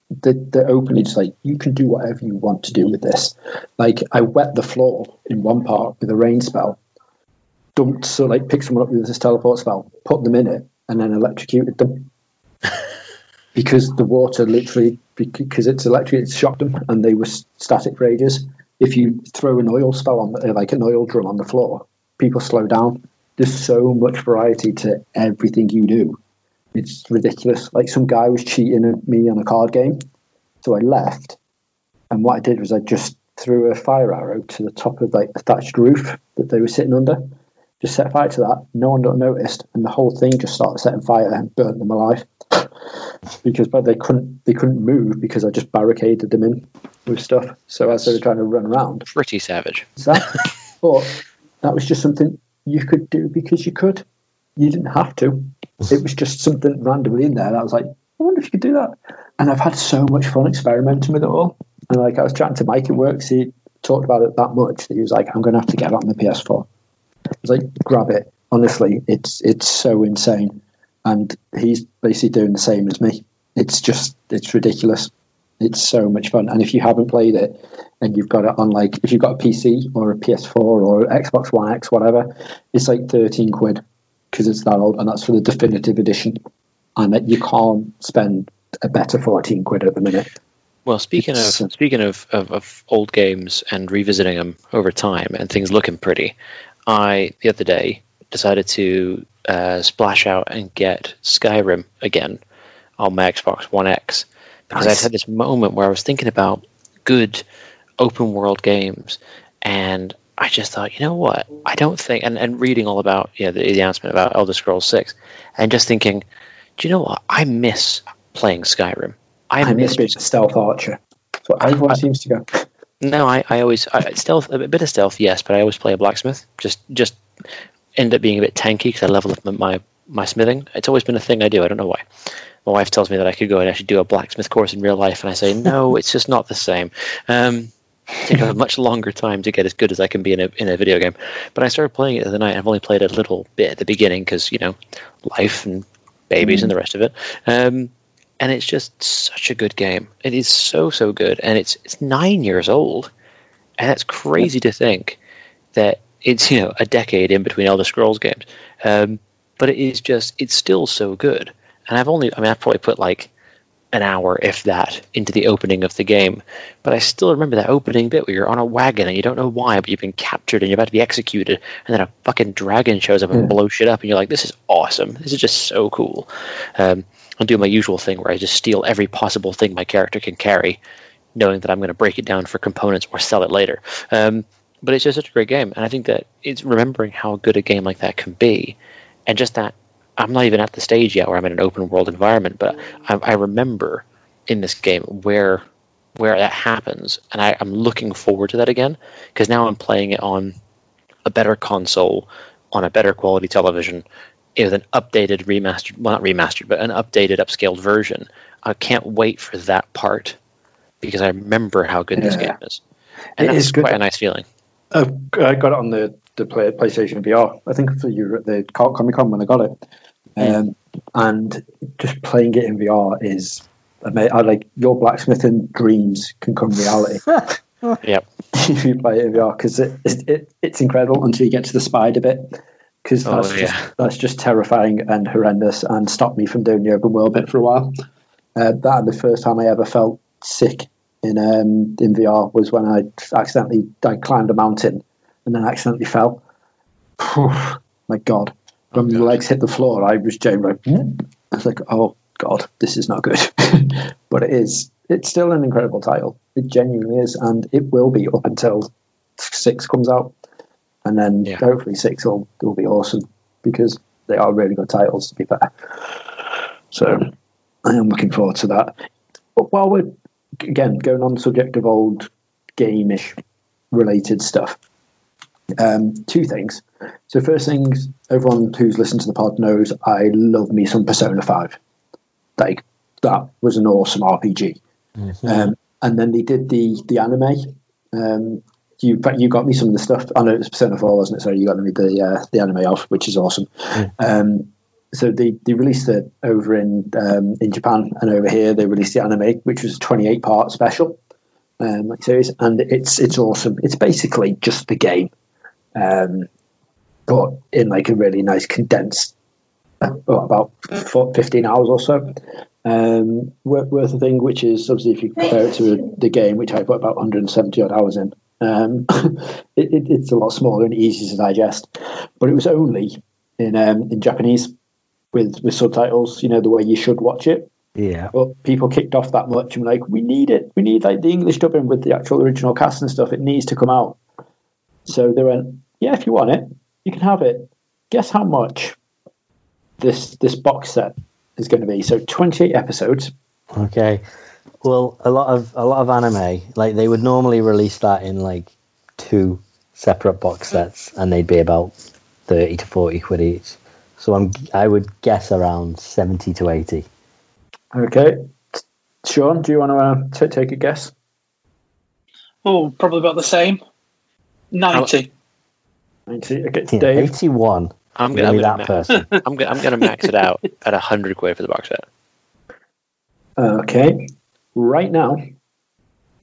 they, they're openly just like you can do whatever you want to do with this. Like I wet the floor in one part with a rain spell, dumped so like picked someone up with this teleport spell, put them in it, and then electrocuted them. (laughs) because the water literally because it's electric, it shocked them and they were static for ages. If you throw an oil spell on like an oil drum on the floor, people slow down there's so much variety to everything you do. It's ridiculous. Like some guy was cheating at me on a card game, so I left, and what I did was I just threw a fire arrow to the top of like a thatched roof that they were sitting under. Just set fire to that. No one noticed, and the whole thing just started setting fire and burnt them alive. (laughs) because but they couldn't they couldn't move because I just barricaded them in with stuff. So as they were trying to run around, pretty savage. Exactly. (laughs) but that was just something you could do because you could. You didn't have to. It was just something randomly in there. That I was like, I wonder if you could do that. And I've had so much fun experimenting with it all. And like I was chatting to Mike at work, so he talked about it that much that he was like, I'm going to have to get it on the PS4. I was like, grab it. Honestly, it's it's so insane. And he's basically doing the same as me. It's just it's ridiculous. It's so much fun. And if you haven't played it and you've got it on like if you've got a PC or a PS4 or Xbox One X, whatever, it's like thirteen quid because it's that old, and that's for the definitive edition. And that you can't spend a better fourteen quid at the minute. Well, speaking It's- of speaking of, of, of old games and revisiting them over time and things looking pretty, I the other day decided to uh, splash out and get Skyrim again on my Xbox One X because Nice. I'd had this moment where I was thinking about good open world games and I just thought, you know what? I don't think, and, and reading all about you know, the, the announcement about Elder Scrolls Six, and just thinking, do you know what? I miss playing Skyrim. I, I miss miss being a stealth archer. That's what everyone seems to go. no, I, I always I, stealth a bit of stealth, yes, but I always play a blacksmith. Just just end up being a bit tanky because I level up my my smithing. It's always been a thing I do. I don't know why. My wife tells me that I could go and actually do a blacksmith course in real life, and I say (laughs) no, it's just not the same. Um, take a much longer time to get as good as I can be in a in a video game. But I started playing it the other night. I've only played a little bit at the beginning because you know life and babies and the rest of it. Um, and it's just such a good game. It is so so good, and it's it's nine years old, and that's crazy to think that it's you know a decade in between Elder Scrolls games. Um, but it is just it's still so good, and I've only I mean I've probably put like an hour, if that, into the opening of the game. But I still remember that opening bit where you're on a wagon and you don't know why, but you've been captured and you're about to be executed, and then a fucking dragon shows up and Yeah. blows shit up, and you're like, "This is awesome! This is just so cool." Um, I'll do my usual thing where I just steal every possible thing my character can carry, knowing that I'm going to break it down for components or sell it later. Um, but it's just such a great game, and I think that it's remembering how good a game like that can be, and just that I'm not even at the stage yet where I'm in an open world environment, but I, I remember in this game where where that happens, and I, I'm looking forward to that again because now I'm playing it on a better console, on a better quality television, with an updated, remastered, well not remastered, but an updated, upscaled version. I can't wait for that part because I remember how good this game is, and It that's is good. quite a nice feeling. I I got it on the the play, PlayStation VR. I think for you at the Comic Con when I got it, um, and just playing it in VR is. ama- I like your blacksmithing dreams can come reality (laughs) Yep. (laughs) if you play it in VR because it, it, it it's incredible until you get to the spider bit because Oh, that's yeah. just that's just terrifying and horrendous and stopped me from doing the open world bit for a while. Uh, that and the first time I ever felt sick in um, in VR was when I accidentally I climbed a mountain and then accidentally fell. My God! When my legs hit the floor, I was genuinely like? I was like, "Oh God, this is not good." (laughs) but it is. It's still an incredible title. It genuinely is, and it will be up until six comes out, and then Yeah. hopefully six will will be awesome because they are really good titles. To be fair, so I am looking forward to that. But while we're again going on the subject of old game-ish related stuff, um, two things. So first things, everyone who's listened to the pod knows I love me some Persona Five. Like that was an awesome RPG. Um, and then they did the the anime. Um, you you got me some of the stuff. I know it was Persona Four, wasn't it? So you got me the uh, the anime off, which is awesome. Um, so they, they released it over in um, in Japan and over here they released the anime, which was a 28 part special um, like series, and it's it's awesome. It's basically just the game, um, but in like a really nice condensed, uh, well, about four, 15 hours or so. Um, worth, worth a thing, which is obviously if you compare it to the game, which I put about 170 odd hours in, um, (laughs) it, it, it's a lot smaller and easier to digest. But it was only in um, in Japanese with with subtitles, you know, the way you should watch it. Yeah. But people kicked off that much and were like, we need it. We need like the English dubbing with the actual original cast and stuff. It needs to come out. So they went, yeah, if you want it, you can have it. Guess how much this this box set is going to be? So 28 episodes. Okay. Well, a lot of a lot of anime, like they would normally release that in like two separate box sets, and they'd be about thirty to forty quid each. So I'm I would guess around seventy to eighty. Okay. Sean, do you want to uh, t- take a guess? Oh, probably about the same. Ninety. 90. Okay, Dave. Eighty-one. I'm gonna, Really I'm that gonna, person. (laughs) I'm gonna, I'm gonna max it out at hundred quid for the box set. Uh, okay. Right now,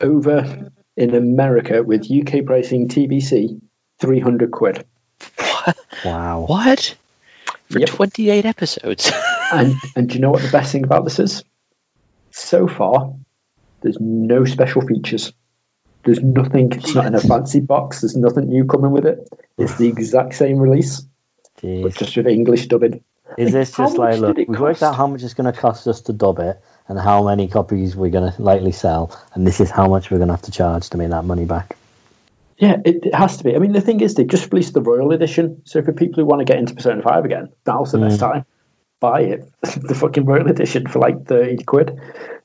over in America with UK pricing TBC, 300 quid. Wow. What? For Yep. 28 episodes? (laughs) And and do you know what the best thing about this is? So far, There's no special features. There's nothing. It's not in a fancy box. There's nothing new coming with it. It's the exact same release, Jeez. but just with English dubbing. Is this How just like, look, we've worked out how much it's going to cost us to dub it and how many copies we're going to likely sell, and this is how much we're going to have to charge to make that money back. Yeah, it, it has to be. I mean, the thing is, they just released the Royal Edition. So for people who want to get into Persona 5 again, now's the best mm. time. Buy it. (laughs) the fucking Royal Edition for like 30 quid.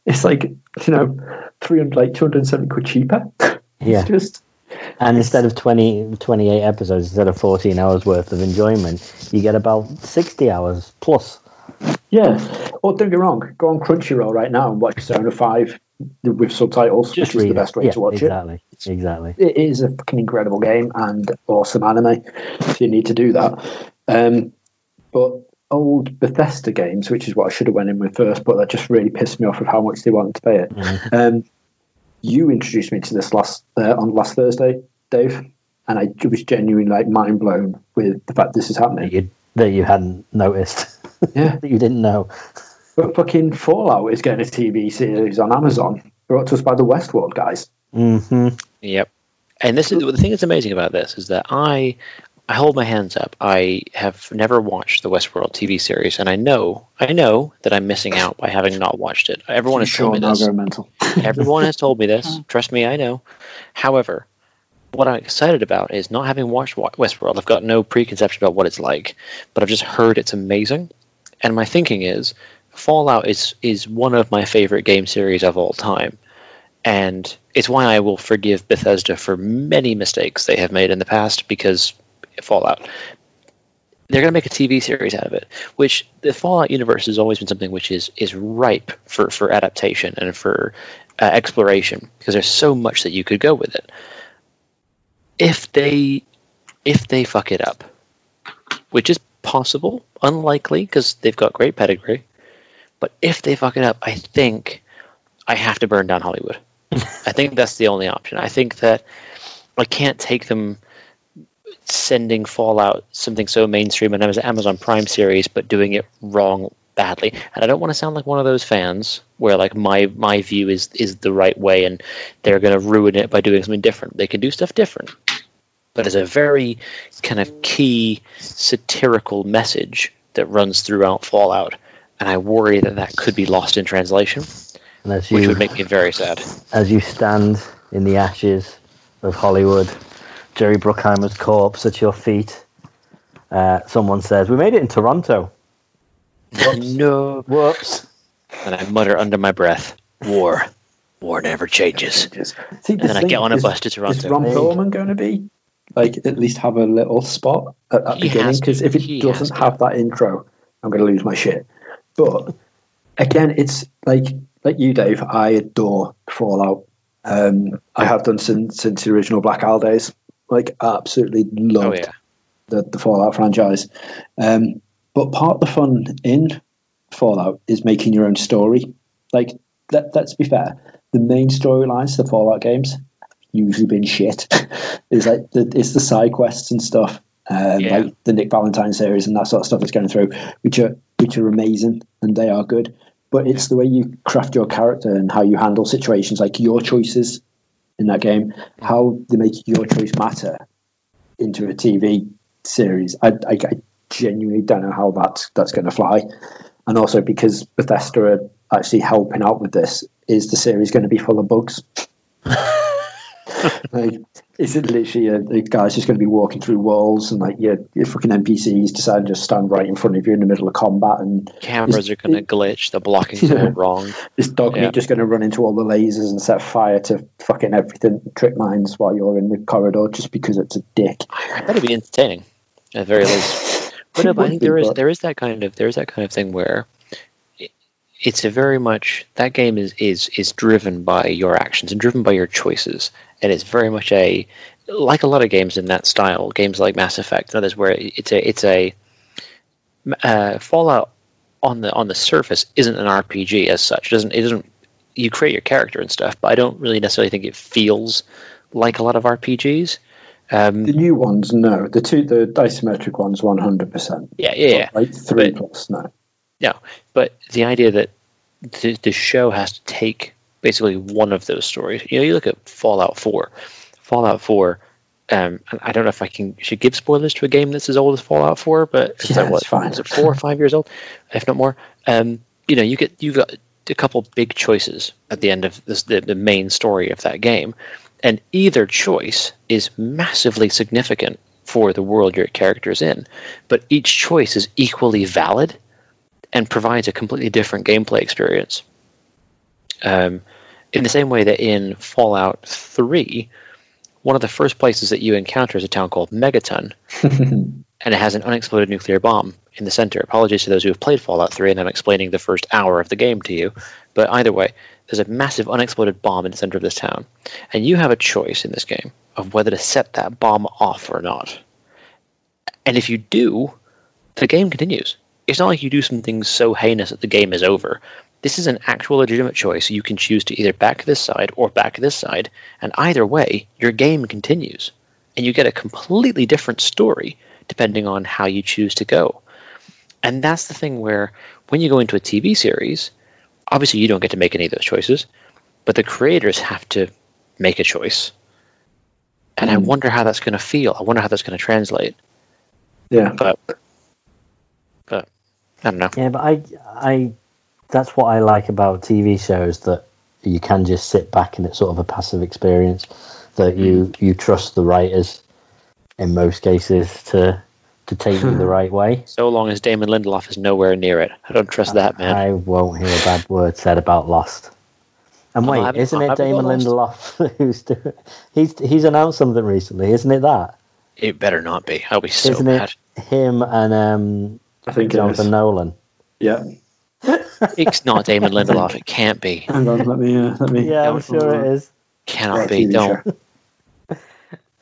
It's like, you know, 300, like 270 quid cheaper. (laughs) Yeah. Just, And instead of 20, 28 episodes, instead of 14 hours worth of enjoyment, you get about 60 hours plus. yeah. Or don't get wrong, go on Crunchyroll right now and watch Persona 5 with subtitles, which is the best way yeah, to watch it. exactly, Exactly. it is a fucking incredible game and awesome anime. So you need to do that. Um, but old Bethesda games, which is what I should have went in with first, but that just really pissed me off of how much they wanted to pay it. Um, you introduced me to this last uh, on last Thursday, Dave, and I was genuinely like mind blown with the fact this is That happening. you, that you hadn't noticed, (laughs) Yeah, that you didn't know. but fucking Fallout is getting a TV series on Amazon, brought to us by the Westworld guys. hmm Yep. And this is the thing that's amazing about this is that I I hold my hands up. I have never watched the Westworld TV series, and I know I know that I'm missing out by having not watched it. Everyone has told me this. (laughs) Everyone has told me this. Trust me, I know. However, what I'm excited about is not having watched Westworld. I've got no preconception about what it's like, but I've just heard it's amazing. And my thinking is, Fallout is is one of my favorite game series of all time, and it's why I will forgive Bethesda for many mistakes they have made in the past because Fallout. They're going to make a TV series out of it, which the Fallout universe has always been something which is is ripe for for adaptation and for uh, exploration because there's so much that you could go with it. If they if they fuck it up, which is possible, unlikely because they've got great pedigree, but if they fuck it up, I think I have to burn down Hollywood. (laughs) I think that's the only option. I think that I can't take them sending Fallout something so mainstream and Amazon Amazon Prime series, but doing it wrong badly. And I don't want to sound like one of those fans where like my my view is is the right way and they're going to ruin it by doing something different. They can do stuff different, but it's a very kind of key satirical message that runs throughout Fallout, and I worry that that could be lost in translation, And as which would make me very sad. as you stand in the ashes of Hollywood, Jerry Bruckheimer's corpse at your feet, uh, someone says, "We made it in Toronto." (laughs) no, Whoops. and I mutter under my breath, "War, war never changes." Just, see, And then I get on a is, bus to Toronto. Is Toronto. Ron Perlman going to be like at least have a little spot at that He beginning? Because if it He doesn't have that intro, I'm going to lose my shit. But again, it's like like you, Dave. I adore Fallout. Um, I have done since since the original Black Isle days. Like absolutely Oh loved yeah, the, the Fallout franchise. Um, but part of the fun in Fallout is making your own story. Like, let, let's be fair, the main storylines to the Fallout games usually been shit. (laughs) it's like the, it's the side quests and stuff, um, Yeah. like the Nick Valentine series and that sort of stuff that's going through, which are which are amazing and they are good. But it's the way you craft your character and how you handle situations, like your choices in that game, how they make your choice matter into a TV series. I, I, I genuinely don't know how that's that's going to fly. And also because Bethesda are actually helping out with this, is the series going to be full of bugs? (laughs) like, is it literally a, the guy's just going to be walking through walls and like your, your fucking NPCs decide to just stand right in front of you in the middle of combat and cameras are going to glitch. The blocking's all wrong. this dog Yeah. meat just going to run into all the lasers and set fire to fucking everything, trick mines while you're in the corridor just because it's a dick. It'd be entertaining, at the very least. (laughs) But no, I think there is there is that kind of there is that kind of thing where it's a very much that game is is is driven by your actions and driven by your choices, and it's very much a like a lot of games in that style, games like Mass Effect and others, where it's a it's a uh, Fallout on the on the surface isn't an RPG as such. It doesn't it doesn't you create your character and stuff, but I don't really necessarily think it feels like a lot of RPGs. Um, The new ones, no. The two, the isometric ones, one hundred percent. yeah, yeah, yeah. Like three But- plus, no. No, but the idea that the, the show has to take basically one of those stories. You know, you look at Fallout 4. Fallout 4. Um, I don't know if I can should give spoilers to a game that's as old as Fallout 4, but it's Yeah, like, what, it's fine. is it four or five years old, if not more? Um, you know, you get you've got a couple big choices at the end of this, the, the main story of that game, and either choice is massively significant for the world your character is in, but each choice is equally valid and provides a completely different gameplay experience. Um, in the same way that in Fallout 3, one of the first places that you encounter is a town called Megaton, (laughs) and it has an unexploded nuclear bomb in the center. Apologies to those who have played Fallout 3, and I'm explaining the first hour of the game to you. But either way, there's a massive unexploded bomb in the center of this town, and you have a choice in this game of whether to set that bomb off or not. And if you do, the game continues. It's not like you do something so heinous that the game is over. This is an actual legitimate choice. You can choose to either back this side or back this side, and either way, your game continues. And you get a completely different story depending on how you choose to go. And that's the thing where when you go into a TV series, obviously you don't get to make any of those choices, but the creators have to make a choice. And I hmm. wonder how that's going to feel. I wonder how that's going to translate. Yeah. But, but I don't know. Yeah, but I, I, that's what I like about TV shows that you can just sit back and it's sort of a passive experience. That you you trust the writers in most cases to to take you the right way. So long as Damon Lindelof is nowhere near it, I don't trust that man. I won't hear a bad word said about Lost. And wait, having- isn't it Damon Lindelof (laughs) who's doing? He's he's announced something recently, isn't it? That It better not be. I'll be so isn't mad. it him and um, I think Jonathan. Nolan? Yeah. It's not Damon Lindelof. It can't be. Hang on, let me uh, let me. Yeah, I'm sure it is. Cannot be. Don't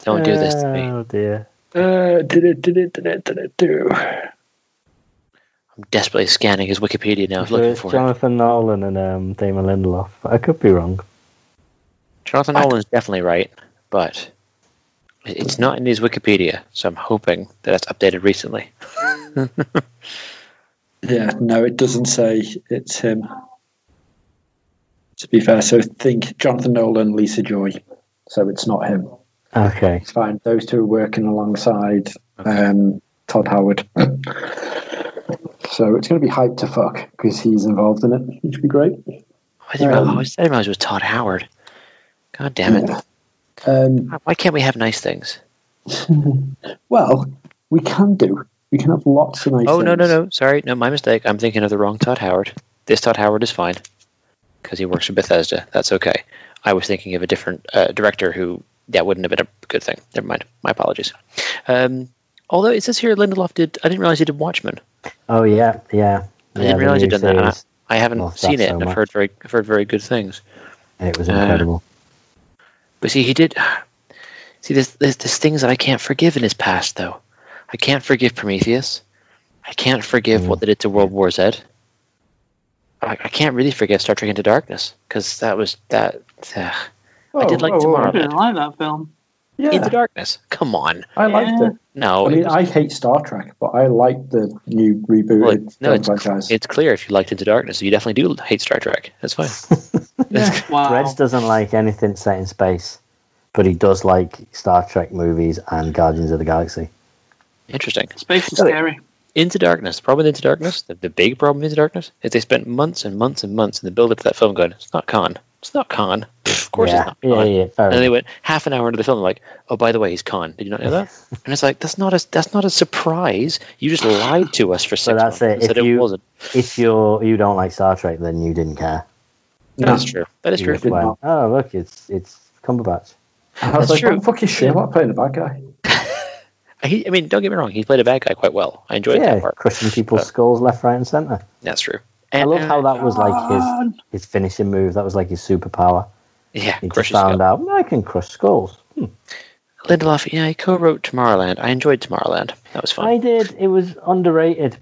don't do this to me. Oh dear. Uh, did it? Did it? Did it? Did it do? I'm desperately scanning his Wikipedia now, So looking it's for it. Jonathan Nolan and um, Damon Lindelof. I could be wrong. Jonathan Nolan's definitely right, but it's not in his Wikipedia, so I'm hoping that it's updated recently. (laughs) Yeah, no, it doesn't say it's him. To be fair, so think Jonathan Nolan, Lisa Joy. So it's not him. Okay. It's fine. Those two are working alongside um, Todd Howard. so it's going to be hyped to fuck because he's involved in it. It should be great. I didn't, Um, realize, I didn't realize it was Todd Howard. God damn it. Yeah. Um, Why can't we have nice things? (laughs) well, we can do. We can have lots of nice Oh, no, no, no. Sorry. No, my mistake. I'm thinking of the wrong Todd Howard. This Todd Howard is fine because he works for Bethesda. That's okay. I was thinking of a different uh, director who that wouldn't have been a good thing. Never mind. My apologies. Um, although it says here Lindelof did. I didn't realize he did Watchmen. Oh yeah, yeah. I didn't realize he'd done that. I, I haven't seen it, so and I've heard very, I've heard very good things. It was Uh, incredible. But see, he did. (sighs) See, there's, there's there's things that I can't forgive in his past, though. I can't forgive Prometheus. I can't forgive Mm. what they did to World War Z. I, I can't really forgive Star Trek Into Darkness because that was that. ugh. I did like I Tomorrowland. didn't like that film. Yeah, Into Darkness. Come on. I liked Yeah. it. No, I mean, was- I hate Star Trek, but I like the new rebooted well, it- no, it's, franchise. it's clear if you liked Into Darkness, you definitely do hate Star Trek. That's fine. (laughs) Wow. Reds doesn't like anything set in space, but he does like Star Trek movies and Guardians of the Galaxy. Interesting. Space is scary. Into Darkness. The problem with Into Darkness, the, the big problem with Into Darkness, is they spent months and months and months in the build up to that film going, it's not Khan. It's not Khan. Pfft, (laughs) of course yeah, it's not yeah, Khan. yeah, fair And then they went half an hour into the film, like, oh, by the way, he's Khan. Did you not know that? (laughs) and it's like, that's not a that's not a surprise. You just lied to us for six that's months it. and said If it you- wasn't. If you're you don't like Star Trek, then you didn't care. That's true. That is You true. just went, oh look, it's it's Cumberbatch. I was That's like, true. "What the fuck is Sherlock playing the bad guy? He, I mean, don't get me wrong. He played a bad guy quite well. I enjoyed yeah, that part. crushing people's But- skulls left, right, and centre. That's true. I love how uh, that was like his his finishing move. That was like his superpower. Yeah, He just found skull. out I can crush skulls. Lindelof, yeah, he co-wrote Tomorrowland. I enjoyed Tomorrowland. That was fun. I did. It was underrated.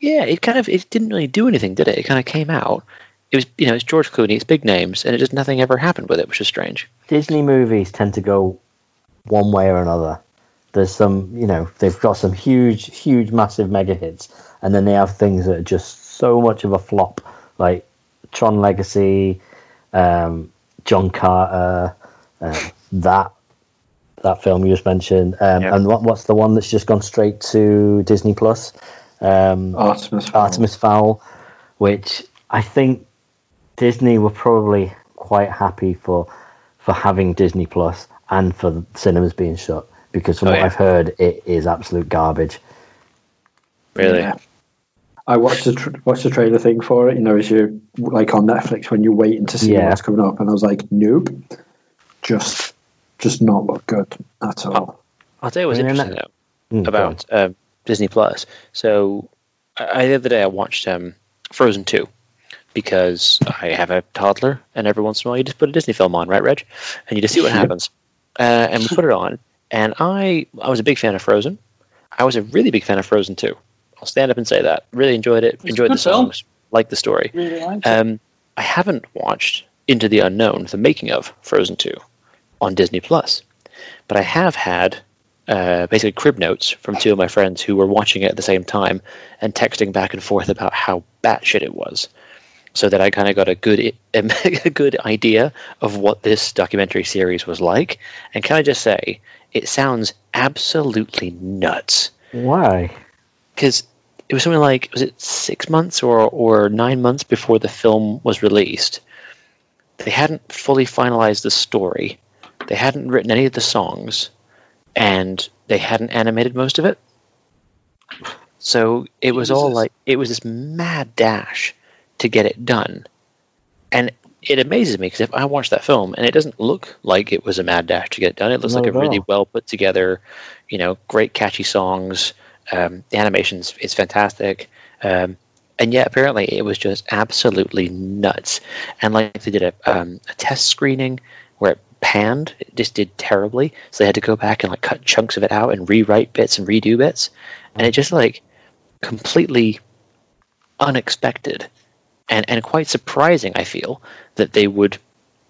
Yeah, it kind of it didn't really do anything, did it? It kind of came out. It was you know it's George Clooney, it's big names, and it just nothing ever happened with it, which is strange. Disney movies tend to go one way or another. There's some, you know, they've got some huge, huge, massive mega hits, and then they have things that are just so much of a flop, like Tron Legacy, um, John Carter, uh, that that film you just mentioned, um, and what, what's the one that's just gone straight to Disney Plus? Um, Artemis. Fowl. Artemis Fowl, which I think Disney were probably quite happy for for having Disney Plus and for the cinemas being shut because from Oh, what yeah. I've heard, it is absolute garbage. Really? Yeah. I watched the tr- watched the trailer thing for it. You know, as you like on Netflix when you're waiting to see Yeah. what's coming up, and I was like, nope, just just not look good at all. I'll tell you what's I mean, interesting that- though Mm, about um, Disney Plus. So, I, the other day I watched um, Frozen Two because I have a toddler, and every once in a while you just put a Disney film on, right, Reg? And you just see what (laughs) happens. Uh, and we put it on, and I I was a big fan of Frozen. I was a really big fan of Frozen Two. I'll stand up and say that. Really enjoyed it. It's enjoyed the film. songs. Liked the story. Really liked. Um, I haven't watched Into the Unknown, the making of Frozen 2, on Disney Plus, but I have had uh, basically crib notes from two of my friends who were watching it at the same time and texting back and forth about how batshit it was, so that I kind of got a good (laughs) a good idea of what this documentary series was like. And can I just say, it sounds absolutely nuts Why? because it was something like was it six months or or nine months before the film was released. They hadn't fully finalized the story. They hadn't written any of the songs, and they hadn't animated most of it. So it was all like it was this mad dash to get it done, and it amazes me because if I watch that film and it doesn't look like it was a mad dash to get it done, it looks Not like a really all. well put together, you know, great catchy songs. Um, the animation's is fantastic, um, and yet apparently it was just absolutely nuts. And like they did a, um, a test screening where it panned, it just did terribly. So they had to go back and like cut chunks of it out and rewrite bits and redo bits, and it just like completely unexpected and and quite surprising. I feel that they would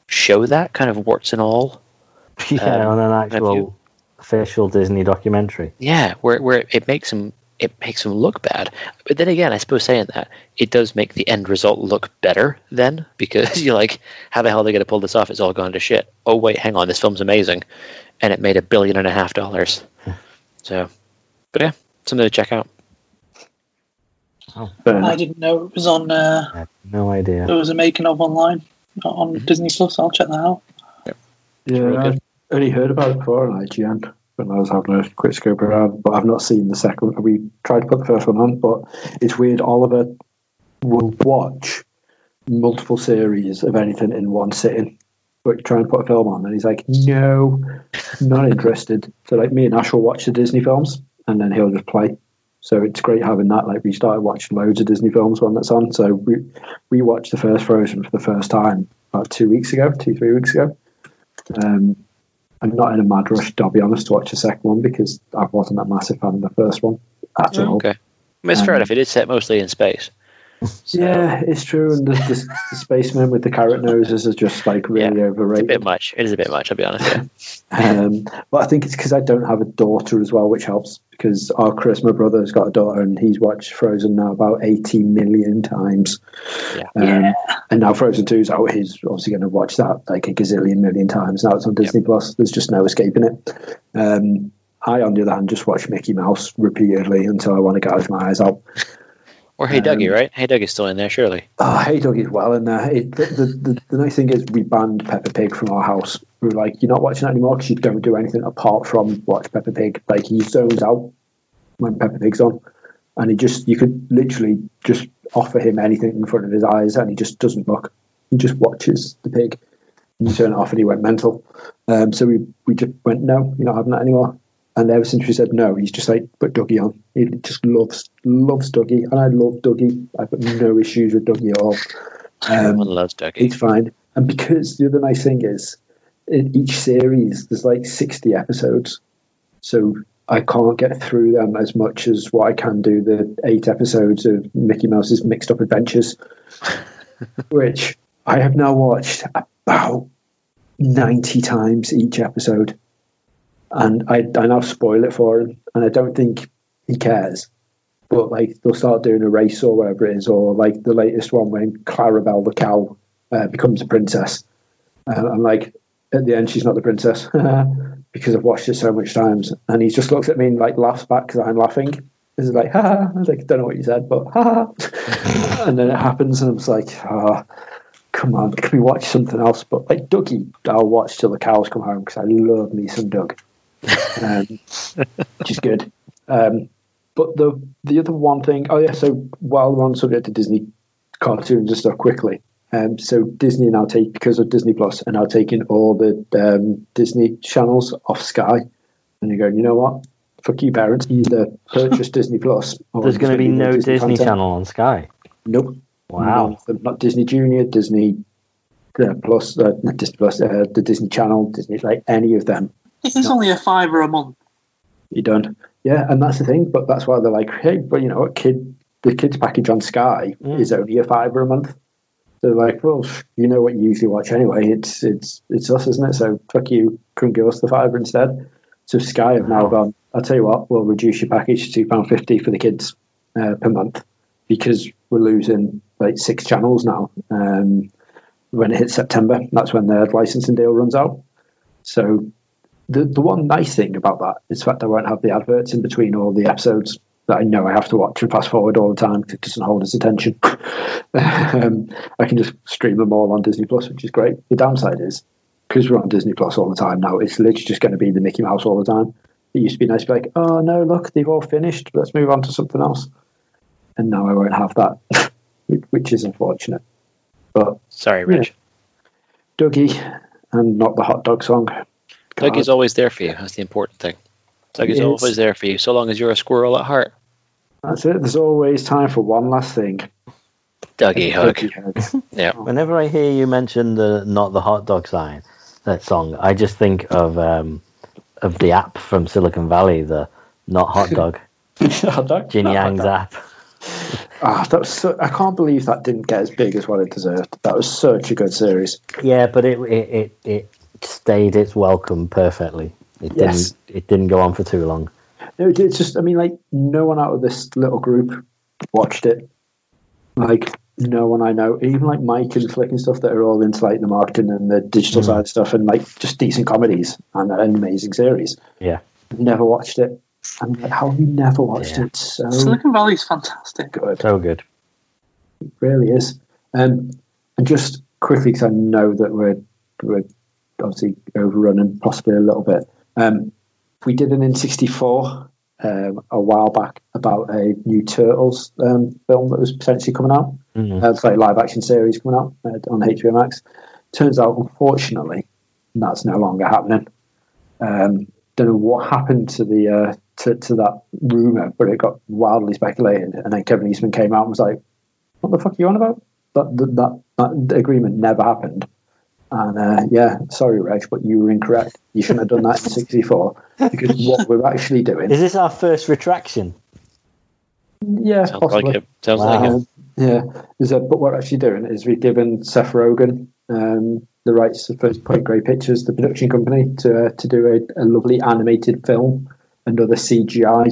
show that kind of warts and all (laughs) Yeah, Um, on an actual official Disney documentary. Yeah, where where it makes them it makes them look bad. But then again, I suppose saying that it does make the end result look better then (laughs) because you're like, how the hell are they going to pull this off? It's all gone to shit. Oh wait, hang on, this film's amazing, and it made a billion and a half dollars. (laughs) So, but yeah, something to check out. But I didn't know it was on. Uh, I no idea. there was a making of online on Disney Plus. I'll check that out. yeah, really I good. only heard about it before on IGN when I was having a quick scope around, but I've not seen the second. We tried to put the first one on, but it's weird. Oliver will watch multiple series of anything in one sitting, but try and put a film on, and he's like, "No, not interested." So like me and Ash will watch the Disney films, and then he'll just play. So it's great having that. Like we started watching loads of Disney films when that's on. So we we watched the first Frozen for the first time about two weeks ago, two three weeks ago. Um, I'm not in a mad rush, to be honest, to watch the second one because I wasn't a massive fan of the first one at all. Okay, I mean, it's fair Um, enough. It is set mostly in space. So, Yeah, it's true. And the, the, the spacemen with the carrot noses are just like really overrated. It's a bit much. It is a bit much. I'll be honest. Yeah. (laughs) Um, but I think it's because I don't have a daughter as well, which helps. Because our Chris, my brother, has got a daughter, and he's watched Frozen now about eighty million times. Yeah. Um, Yeah. And now Frozen Two is out. He's obviously going to watch that like a gazillion million times. Now it's on Disney Plus. There's just no escaping it. Um, I, on the other hand, just watch Mickey Mouse repeatedly until I want to gouge my eyes out. Or Hey Duggee, Um, right? Hey Duggee's still in there, surely. Oh, Hey Doug is well in there. It, the, the, the, the nice thing is we banned Peppa Pig from our house. We were like, you're not watching that anymore because you don't do anything apart from watch Peppa Pig. Like he zones out when Peppa Pig's on, and he just you could literally just offer him anything in front of his eyes, and he just doesn't look. He just watches the pig. And you turn it off, and he went mental. Um, so we we just went, no, you're not having that anymore. And ever since we said no, he's just like put Duggee on. He just loves loves Duggee, and I love Duggee. I've got no issues with Duggee at all. Everyone Um, loves Duggee. it's fine. And because the other nice thing is, in each series there's like sixty episodes, so I can't get through them as much as what I can do the eight episodes of Mickey Mouse's Mixed Up Adventures, (laughs) which I have now watched about ninety times each episode, and I I now spoil it for him, and I don't think he cares. But like they'll start doing a race or whatever it is, or like the latest one when Clarabelle the cow uh, becomes a princess. Uh, and like at the end, she's not the princess (laughs) because I've watched it so much times. And he just looks at me and like laughs back because I'm laughing. He's like, ha ha. I was like, don't know what you said, but ha ha. (laughs) and then it happens, and I'm just like, oh, come on, can we watch something else? But like Duggee, I'll watch till the cows come home because I love me some Doug, um, which is good. Um, but the the other one thing, oh yeah, so while we're on subject to Disney cartoons and stuff, quickly. Um, so Disney now take because of Disney Plus are now taking all the um, Disney channels off Sky, and you're going, you know what? Fuck you, parents. Either purchase (laughs) Disney Plus. Or There's going to be no Disney, content. Channel on Sky. Nope. Wow. No, not Disney Junior, Disney uh, Plus, uh, not Disney Plus, uh, the Disney Channel, Disney, like any of them. If it's only a fiver a month, You don't. Yeah, and that's the thing. But that's why they're like, hey, but you know what, kid, the kids package on Sky Mm. is only a fiver a month. They're like, well, you know what you usually watch anyway. It's it's it's us, isn't it? So fuck you, couldn't give us the fiver instead. So Sky have now gone. I'll tell you what, we'll reduce your package to two pound fifty for the kids uh, per month because we're losing like six channels now. Um, when it hits September, that's when their licensing deal runs out. So the the one nice thing about that is the fact I won't have the adverts in between all the episodes that I know I have to watch and fast forward all the time because it doesn't hold his attention. (laughs) um, I can just stream them all on Disney Plus, which is great. The downside is because we're on Disney Plus all the time now, it's literally just going to be the Mickey Mouse all the time. It used to be nice to be like, oh no, look, they've all finished. Let's move on to something else. And now I won't have that, which- (laughs) which is unfortunate. But Sorry, Rich. Duggee and not the hot dog song. Doug is always there for you. That's the important thing. Doug is is. always there for you, so long as you're a squirrel at heart. That's it. There's always time for one last thing. Duggee hug. Duggee hug. (laughs) Yeah. Whenever I hear you mention the not the hot dog sign, that song, I just think of um, of the app from Silicon Valley, the not hot (laughs) dog, hot dog. Jin Not Yang's app. Ah, that was so, I can't believe that didn't get as big as what it deserved. That was such a good series. Yeah, but it it it, it stayed its welcome perfectly. It Yes. didn't it didn't go on for too long. No, It's just, I mean, like no one out of this little group watched it. Like no one I know, even like Mike and Flick and stuff that are all into like the marketing and the digital side stuff and like just decent comedies and an amazing series. Yeah. Never watched it. I'm like, how have you never watched Yeah. it? It's so Silicon Valley's fantastic. good. So good. It really is. Um, and just quickly, because I know that we're we're obviously overrunning possibly a little bit. Um, we did an N64 um, a while back about a new Turtles um, film that was potentially coming out. Mhm. Uh, it's like a live action series coming out uh, on HBO Max. Turns out, unfortunately, that's no longer happening. Um, don't know what happened to the uh, to, to that rumor, but it got wildly speculated. And then Kevin Eastman came out and was like, "What the fuck are you on about? That that, that, that agreement never happened." And uh, yeah, sorry, Reg, but you were incorrect. You shouldn't have done that in '64 because what we're actually doing, Is this our first retraction? yeah, Sounds possibly. like it. Sounds Wow. like it. Yeah, is that, but what we're actually doing is we've given Seth Rogen um, the rights to First Point Grey Pictures, the production company, to uh, to do a, a lovely animated film, another CGI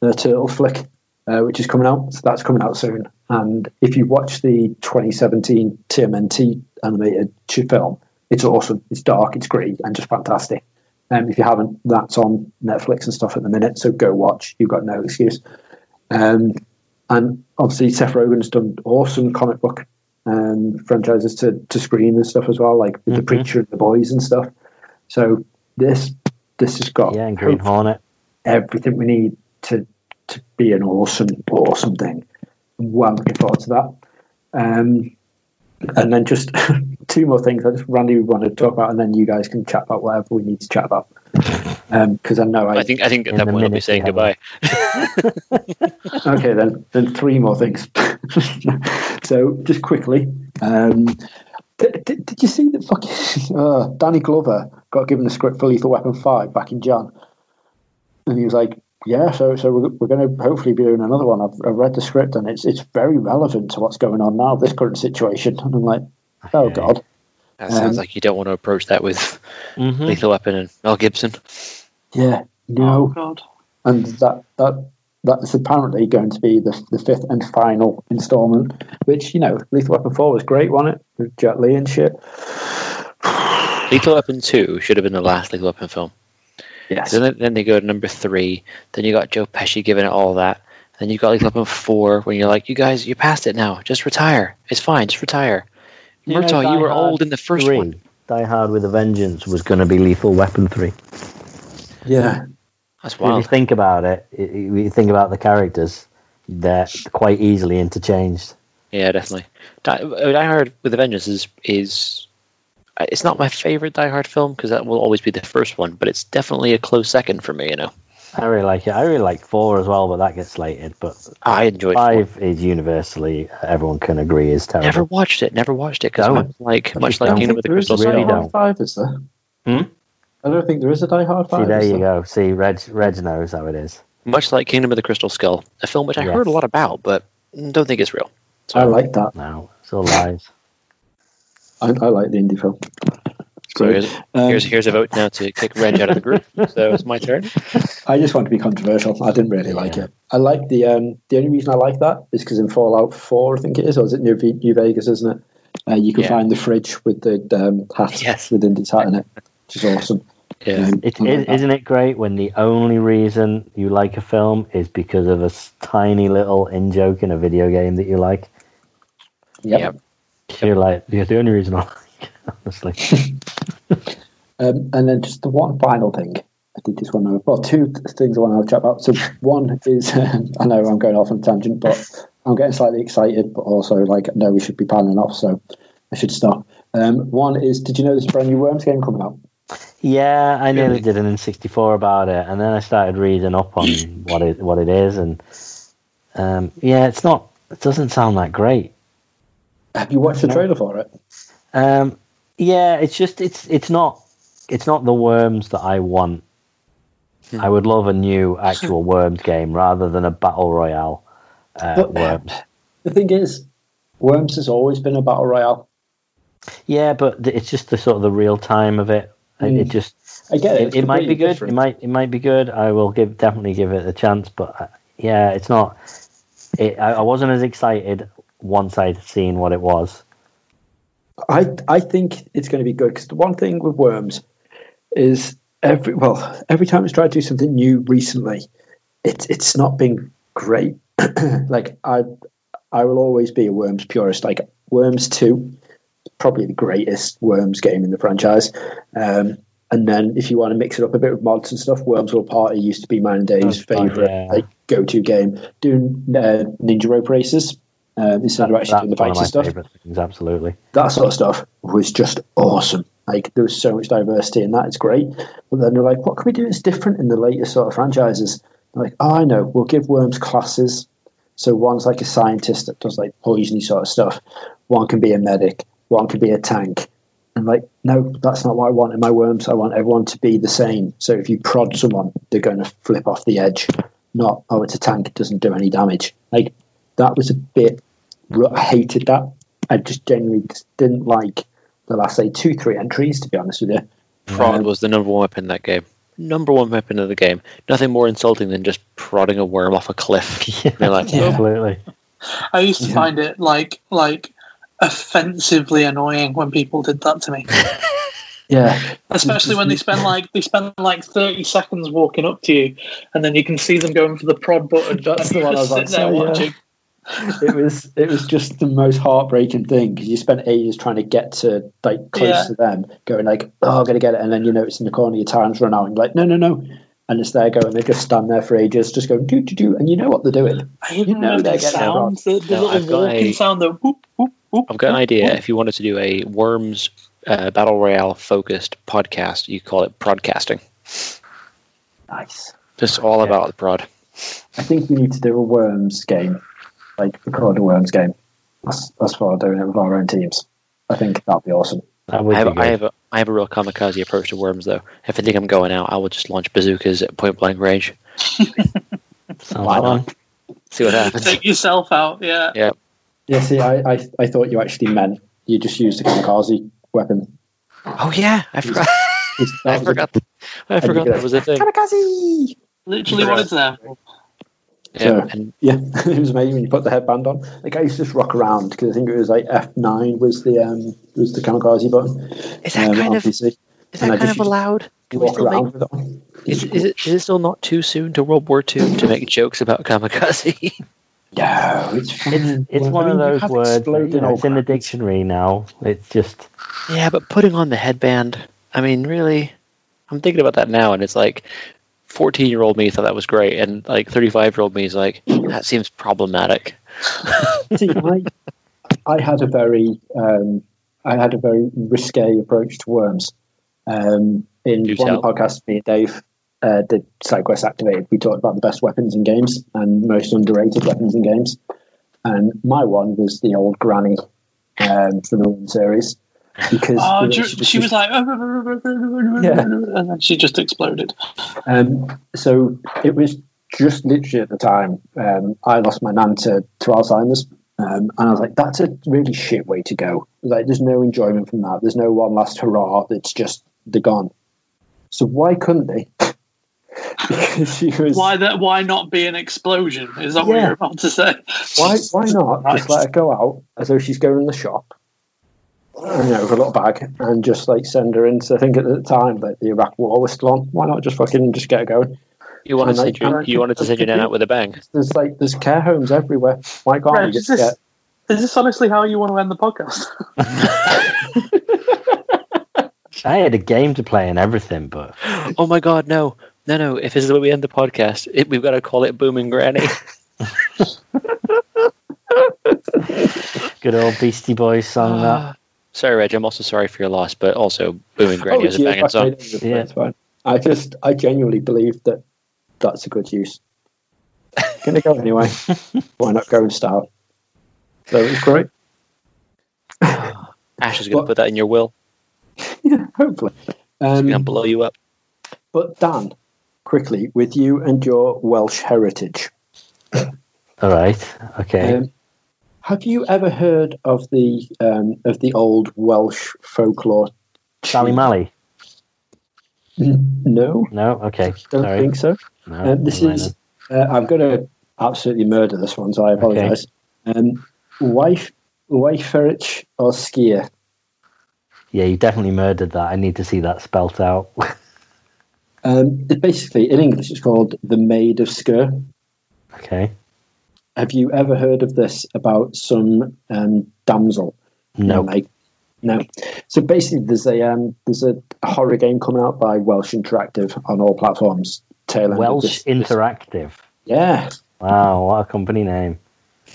uh, turtle flick, uh, which is coming out. So that's coming out soon. And if you watch the 2017 TMNT animated film, it's awesome. It's dark, it's gritty, and just fantastic. Um, if you haven't, that's on Netflix and stuff at the minute. So go watch. You've got no excuse. Um, and obviously Seth Rogen's done awesome comic book um, franchises to, to screen and stuff as well, like with the. Preacher and the Boys and stuff. So this this has got Yeah, and Green Hornet. everything we need to to be an awesome awesome thing. I'm well looking forward to that. Um, and then just (laughs) two more things I just randomly want to talk about, and then you guys can chat about whatever we need to chat about. (laughs) Because I know I, I think I think at that the point I'll be saying goodbye. (laughs) okay then then three more things so just quickly um did, did, did you see that fucking uh, danny glover got given the script for lethal weapon 5 back in jan and he was like yeah so so we're, we're going to hopefully be doing another one I've, I've read the script and it's it's very relevant to what's going on now this current situation and i'm like oh Okay. god That sounds Um, like you don't want to approach that with Mhm. Lethal Weapon and Mel Gibson. yeah Oh no god. and that that that's apparently going to be the, the fifth and final installment. Which you know, Lethal Weapon Four was great, wasn't it? With Jet Li and shit. (sighs) Lethal Weapon 2 should have been the last Lethal Weapon film. Yes. So then, then they go to number 3. Then you got Joe Pesci giving it all that. Then you got Lethal Weapon 4 when you're like, you guys, you passed it now. Just retire. It's fine. Just retire. You know, Murtaugh, you were Hard old in the first three, one. Die Hard with a Vengeance was going to be Lethal Weapon three. Yeah. That's wild. If you think about it, i- i- you think about the characters, they're quite easily interchanged. Yeah, definitely. Die, uh, Die Hard with a Vengeance is is it's not my favorite Die Hard film because that will always be the first one, but it's definitely a close second for me. You know, I really like it. I really like four as well, but that gets slated. But I enjoyed. four. five is universally everyone can agree is terrible. Never watched it. Never watched it because Don't. much like much like don't. Kingdom of the there is Crystal a really Skull. Die don't. Hard Five, is there? Hmm? I don't think there is a Die Hard See, Five. there is you go. See, Reg, Reg knows how it is. Much like Kingdom of the Crystal Skull, a film which I Yes. heard a lot about, but don't think it's real. So I like that. No, it's all lies. I, I like the Indy film. So here's, Um, here's here's a vote now to kick Reg out of the group. (laughs) So it's my turn. I just want to be controversial. I didn't really like it. I like the um, the only reason I like that is because in Fallout Four, I think it is, or is it New, Ve- New Vegas, isn't it? Uh, you can Yeah. find the fridge with the um, hat Yes. with Indy's hat in it, which is awesome. Yeah. Um, It, like is, that. isn't it great when the only reason you like a film is because of a tiny little in joke in a video game that you like? Yep. Yep. You're like, yeah, the only reason I like honestly. (laughs) Um, and then just the one final thing. I did just one. to, well, two th- things I want to chat about. So one is, um, (laughs) I know I'm going off on a tangent, but I'm getting slightly excited, but also like, no, we should be panning off, so I should stop. Um, one is, did you know there's a brand new Worms game coming out? Yeah, I nearly Really? did an N64 about it, and then I started reading up on what it what it is, and um, yeah, it's not. It doesn't sound that great. Have you watched the trailer for it? Um, yeah, it's just it's it's not it's not the worms that I want. Hmm. I would love a new actual (laughs) worms game rather than a battle royale uh, But- worms. The thing is, Worms has always been a battle royale. Yeah, but it's just the sort of the real time of it. It- It Mm. just I get it. it, it might be good. different. It might it might be good. I will give definitely give it a chance. But uh, yeah, it's not. It, I, I wasn't as excited once I'd seen what it was. I I think it's going to be good because the one thing with Worms is every well every time it's tried to do something new recently, it's it's not been great. (clears throat) like I I will always be a Worms purist. Like Worms Two, probably the greatest Worms game in the franchise. Um, and then if you want to mix it up a bit with mods and stuff, Worms World Party used to be mine and Dave's favorite yeah. like go to game. Doing uh, Ninja Rope races. Um, instead of actually doing the fighting stuff things. Absolutely. that sort of stuff was just awesome. Like there was so much diversity in that. It's great. But then they're like, what can we do that's different in the later sort of franchises? They're like, oh, I know. We'll give worms classes. So one's like a scientist that does like poisony sort of stuff. One can be a medic. One can be a tank. And like, no, that's not what I want in my worms. I want everyone to be the same. So if you prod someone, they're going to flip off the edge. Not, oh, it's a tank. It doesn't do any damage. Like that was a bit. I hated that. I just genuinely just didn't like the last say two three entries. To be honest with you, Prod Um, was the number one weapon in that game. Number one weapon of the game. Nothing more insulting than just prodding a worm off a cliff. (laughs) You're like, Yeah. "Oh, Absolutely. I used to Yeah. find it like like offensively annoying when people did that to me. (laughs) yeah, Especially when they spend like they spend like thirty seconds walking up to you, and then you can see them going for the prod button. That's the one I was like, about there to say, watching. It was it was just the most heartbreaking thing because you spent ages trying to get to like close Yeah. to them, going like, oh, I'm gonna get it, and then you notice in the corner your time's run out, and you're like, no, no, no. And it's there going, they just stand there for ages, just going do do do, and you know what they're doing. I even You know remember they're the getting sound, the, the No, I've little got walking a- sound, the whoop whoop whoop. I've got an idea. whoop. If you wanted to do a Worms uh, Battle Royale focused podcast, you call it broadcasting. Nice. Just all Yeah. about the prod. I think we need to do a worms game, like record a worms game. That's that's what we're doing it with our own teams. I think that'd be awesome. That I be have, good. I have a I have a real kamikaze approach to worms though. If I think I'm going out, I will just launch bazookas at point blank range. (laughs) Why not? See what happens. Take yourself out, yeah. Yeah. Yeah, see, I, I, I thought you actually meant you just used a kamikaze weapon. Oh yeah, I forgot. I that was a- (laughs) forgot. I forgot that was a thing. Kamikaze! Literally what is there? So, Yeah, and yeah, (laughs) it was amazing when you put the headband on. Like I used to just rock around because I think it was like F nine was the um was the kamikaze button. is that um, kind of PC. is that I kind of allowed? Can Walk around make, with it on. is, is it is it still not too soon to World War II to make jokes about kamikaze? (laughs) No, it's It's it's Well, one I of mean, you those words. that, You know, old it's in the dictionary now. It's just yeah, but putting on the headband, I mean, really, I'm thinking about that now, and it's like. 14 year old me thought that was great, and like 35 year old me is like, that seems problematic. (laughs) See, I, I had a very, um, I had a very risque approach to worms. Um, in Do one of the tell. podcasts, me and Dave uh, did SideQuest Activated. We talked about the best weapons in games and most underrated weapons in games. And my one was the old granny um, from the Worm series because Oh, she, just- she was like, (laughs) and then she just exploded. Um, so it was just literally at the time um, I lost my nan to, to Alzheimer's, um, and I was like, "That's a really shit way to go." Like, there's no enjoyment from that. There's no one last hurrah. That's just they're gone. So why couldn't they? (laughs) because she was Why that? Why not be an explosion? Is that what you're about to say? why why not Right. (laughs) just let her go out as though she's going in the shop, you know, with a little bag, and just like send her into. I think at the time that the Iraq War was still on. Why not just fucking just get her going? You wanted, And to I- send your, and you wanted to send your nan out with a bang. There's like there's care homes everywhere. Why can't Reg, we is just this, get? is this honestly how you want to end the podcast? (laughs) (laughs) I had a game to play and everything, but (gasps) Oh my god, no. No, no. If this is the way we end the podcast, it, we've got to call it Booming Granny. (laughs) good old Beastie Boys song that. Ah. Sorry, Reg. I'm also sorry for your loss, but also Booming Granny is a yeah, banging fuck, song. I know, it's Yeah. fine. I just I genuinely believe that that's a good use. Gonna go anyway. (laughs) Why not go and start? So it's great. (sighs) Ash is going What? to put that in your will. (laughs) Yeah, hopefully. He's going to Um, blow you up. but Dan, quickly with you and your Welsh heritage. All right, okay. Um, have you ever heard of the um, of the old Welsh folklore? Sally? Mally? No, No, okay. don't Sorry. think so. No, Um, this is uh, I'm going to absolutely murder this one, so I apologise. Um, wife, Weiferich or skier? Yeah, you definitely murdered that. I need to see that spelt out. (laughs) Um, basically, in English, it's called the Maid of Sker. okay. Have you ever heard of this about some um, damsel? No. Like, no. So basically, there's a um, there's a horror game coming out by Welsh Interactive on all platforms. Tail Welsh this- this- Interactive. Yeah, Wow, what a company name.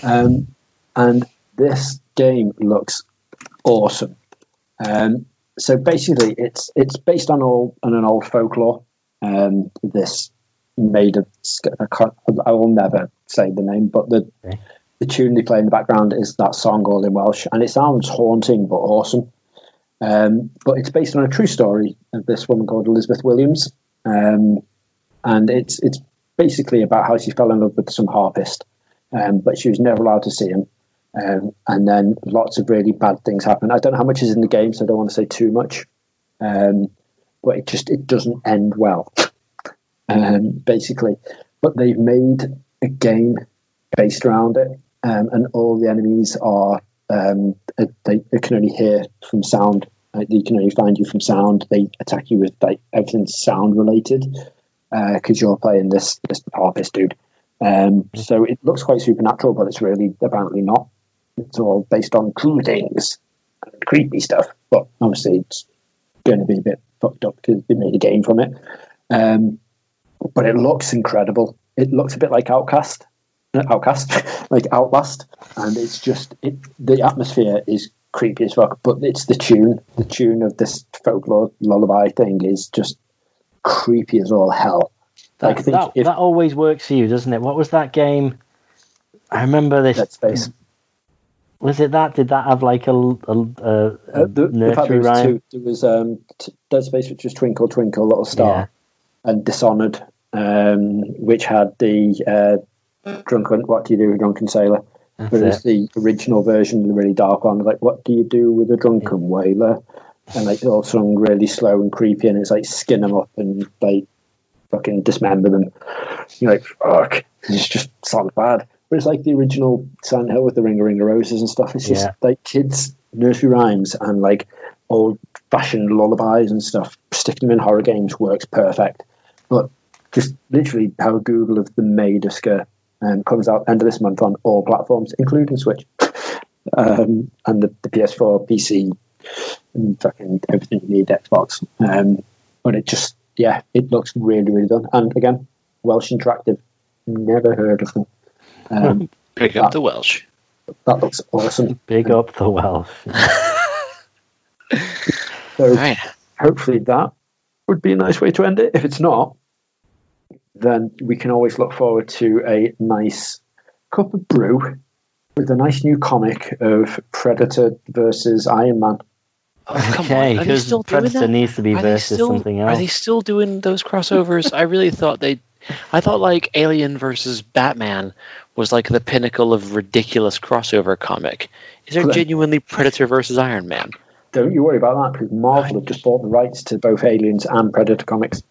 Um, and this game looks awesome. Um, so basically, it's it's based on all on an old folklore. Um, this Maid of sk- I, can't, I will never say the name, but the Okay. the tune they play in the background is that song all in Welsh, and it sounds haunting but awesome. Um, but it's based on a true story of this woman called Elizabeth Williams, um, and it's it's basically about how she fell in love with some harpist, um, but she was never allowed to see him. Um, and then lots of really bad things happen. I don't know how much is in the game, so I don't want to say too much. Um, but it just it doesn't end well, (laughs) um, basically. But they've made a game based around it, um, and all the enemies are um, uh, they, they can only hear from sound. Uh, they can only find you from sound. They attack you with like everything's sound related because you're playing this this harpist dude. Um, so it looks quite supernatural, but it's really apparently not. It's all based on cool things, and creepy stuff. But obviously, it's going to be a bit fucked up because they made a game from it. Um, but it looks incredible. It looks a bit like Outcast, uh, Outcast, (laughs) like Outlast, and it's just it, the atmosphere is creepy as fuck. But it's the tune, the tune of this folklore lullaby thing is just creepy as all hell. That, Like, I think that, if- that always works for you, doesn't it? What was that game? I remember this. Dead Space. Was it that? Did that have like a, a, a, a Uh, the, the nursery there was rhyme? two, there was um, t- Dead Space, which was Twinkle Twinkle Little Star, and Dishonored, um, which had the uh, drunken. What do you do with a drunken sailor? That's There it. the original version, the really dark one, like what do you do with a drunken whaler? And like all sung really slow and creepy, and it's like skin them up and like fucking dismember them. You're like, fuck, it's just sounds bad. But it's like the original Silent Hill with the Ring of Ring of Roses and stuff. It's just Yeah. like kids' nursery rhymes and like old fashioned lullabies and stuff. Sticking them in horror games works perfect. But just literally how Google of the made a scare um, comes out end of this month on all platforms, including Switch. Um, and the, the PS4, PC, and fucking everything you need, Xbox. Um, but it just, yeah, it looks really, really done. And again, Welsh Interactive, never heard of them. Um, (laughs) Pick up the Welsh. that looks awesome. Big up the Welsh. (laughs) So All right. hopefully that would be a nice way to end it. If it's not, then we can always look forward to a nice cup of brew with a nice new comic of Predator versus Iron Man. Oh, okay. Are they because still doing Predator that? needs to be Are versus still, something else. Are they still doing those crossovers? I really thought they. I thought like Alien versus Batman was like the pinnacle of ridiculous crossover comic. Is there genuinely Predator versus Iron Man? Don't you worry about that because Marvel have just bought the rights to both Aliens and Predator comics.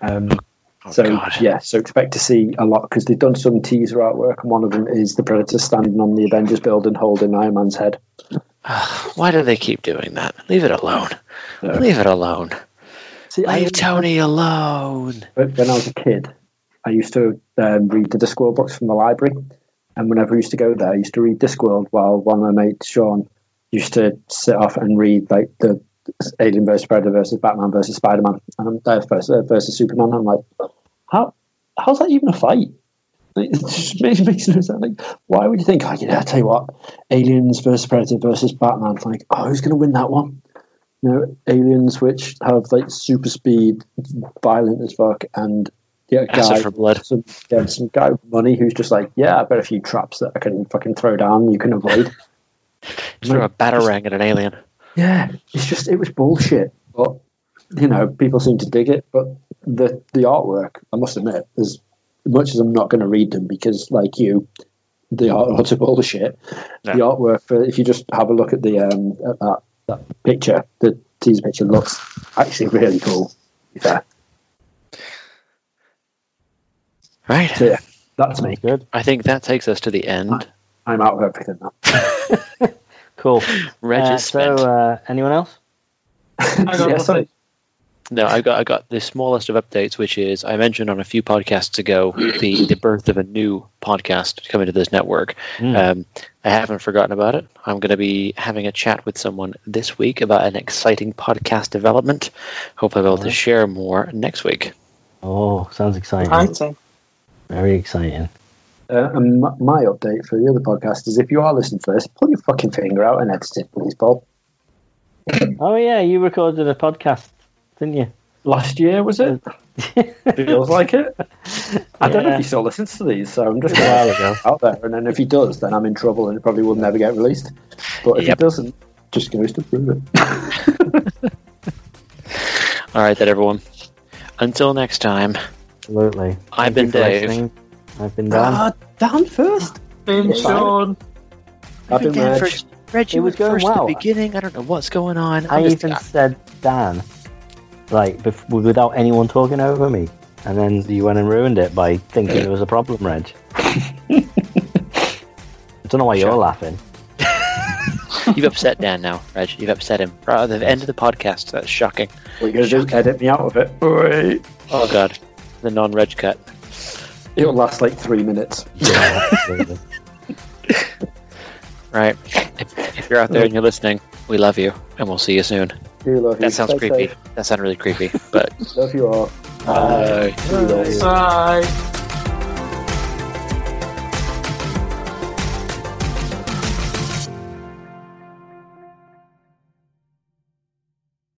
Um, Oh, so God. yeah, so expect to see a lot because they've done some teaser artwork, and one of them is the Predator standing on the Avengers building holding Iron Man's head. Why do they keep doing that? Leave it alone. No. Leave it alone. See, Leave Tony alone. When I was a kid, I used to um, read the Discworld books from the library, and whenever I used to go there, I used to read Discworld while one of my mates, Sean, used to sit off and read like the Alien versus Predator versus Batman versus Spider Man and uh, versus, uh, versus Superman. I'm like, how how's that even a fight? Like, (laughs) It just makes, makes no sense. Like, why would you think? Oh, yeah, I tell you what, Aliens versus Predator versus Batman. Like, oh, who's going to win that one? You know, aliens which have like super speed, violent as fuck, and yeah, a guy, for blood. some, yeah, some guy with money who's just like, yeah, I've got a few traps that I can fucking throw down. You can avoid. (laughs) Throw a batarang at an alien. Yeah, it's just it was bullshit. But you know, people seem to dig it. But the the artwork, I must admit, as much as I'm not going to read them because, like you, (laughs) the artwork's are bullshit. No. The artwork, for, if you just have a look at the um at that, that picture, the teaser picture looks actually really cool. to be fair. Right. So yeah, that's me. Good. I think that takes us to the end. I'm out of everything (laughs) now. (laughs) Cool. Reg Uh, is so, uh, anyone else? I got Yeah, sorry. Nothing. No, I got I got the smallest of updates, which is I mentioned on a few podcasts ago the the birth of a new podcast coming to this network. Hmm. Um, I haven't forgotten about it. I'm going to be having a chat with someone this week about an exciting podcast development. Hope I'll be able to share more next week. Oh, sounds exciting. Exciting. Very exciting. Uh, and m- my update for the other podcast is if you are listening to this, pull your fucking finger out and edit it, please, Bob. Oh yeah, you recorded a podcast, didn't you? Last year, was it? (laughs) Feels like it. I don't know if he still listens to these, so I'm just A while ago. out there. And then if he does, then I'm in trouble and it probably will never get released. But if Yep. he doesn't, just goes to prove it. (laughs) All right, then everyone. Until next time, Absolutely. I've Thank been you for Dave. listening. I've been Dan. Ah, Dan first. Been Yeah. Sean. I've been Dan Reg. first. Reg, you It was went going first at well. the beginning. I don't know what's going on. I I'm just- even said Dan, like bef- without anyone talking over me, and then you went and ruined it by thinking there was a problem, Reg. (laughs) I don't know why you're Sure. laughing. (laughs) You've upset Dan now, Reg. You've upset him. Right at the end of the podcast. That's shocking. What you going to do? Edit me out of it. Wait. Oh God, the non-Reg cut. It'll last like three minutes. (laughs) Yeah, absolutely. Right. If, if you're out there and you're listening, we love you, and we'll see you soon. Do love you. That sounds Stay creepy. safe. That sounded really creepy, but (laughs) Love you all. Bye. Bye. Bye.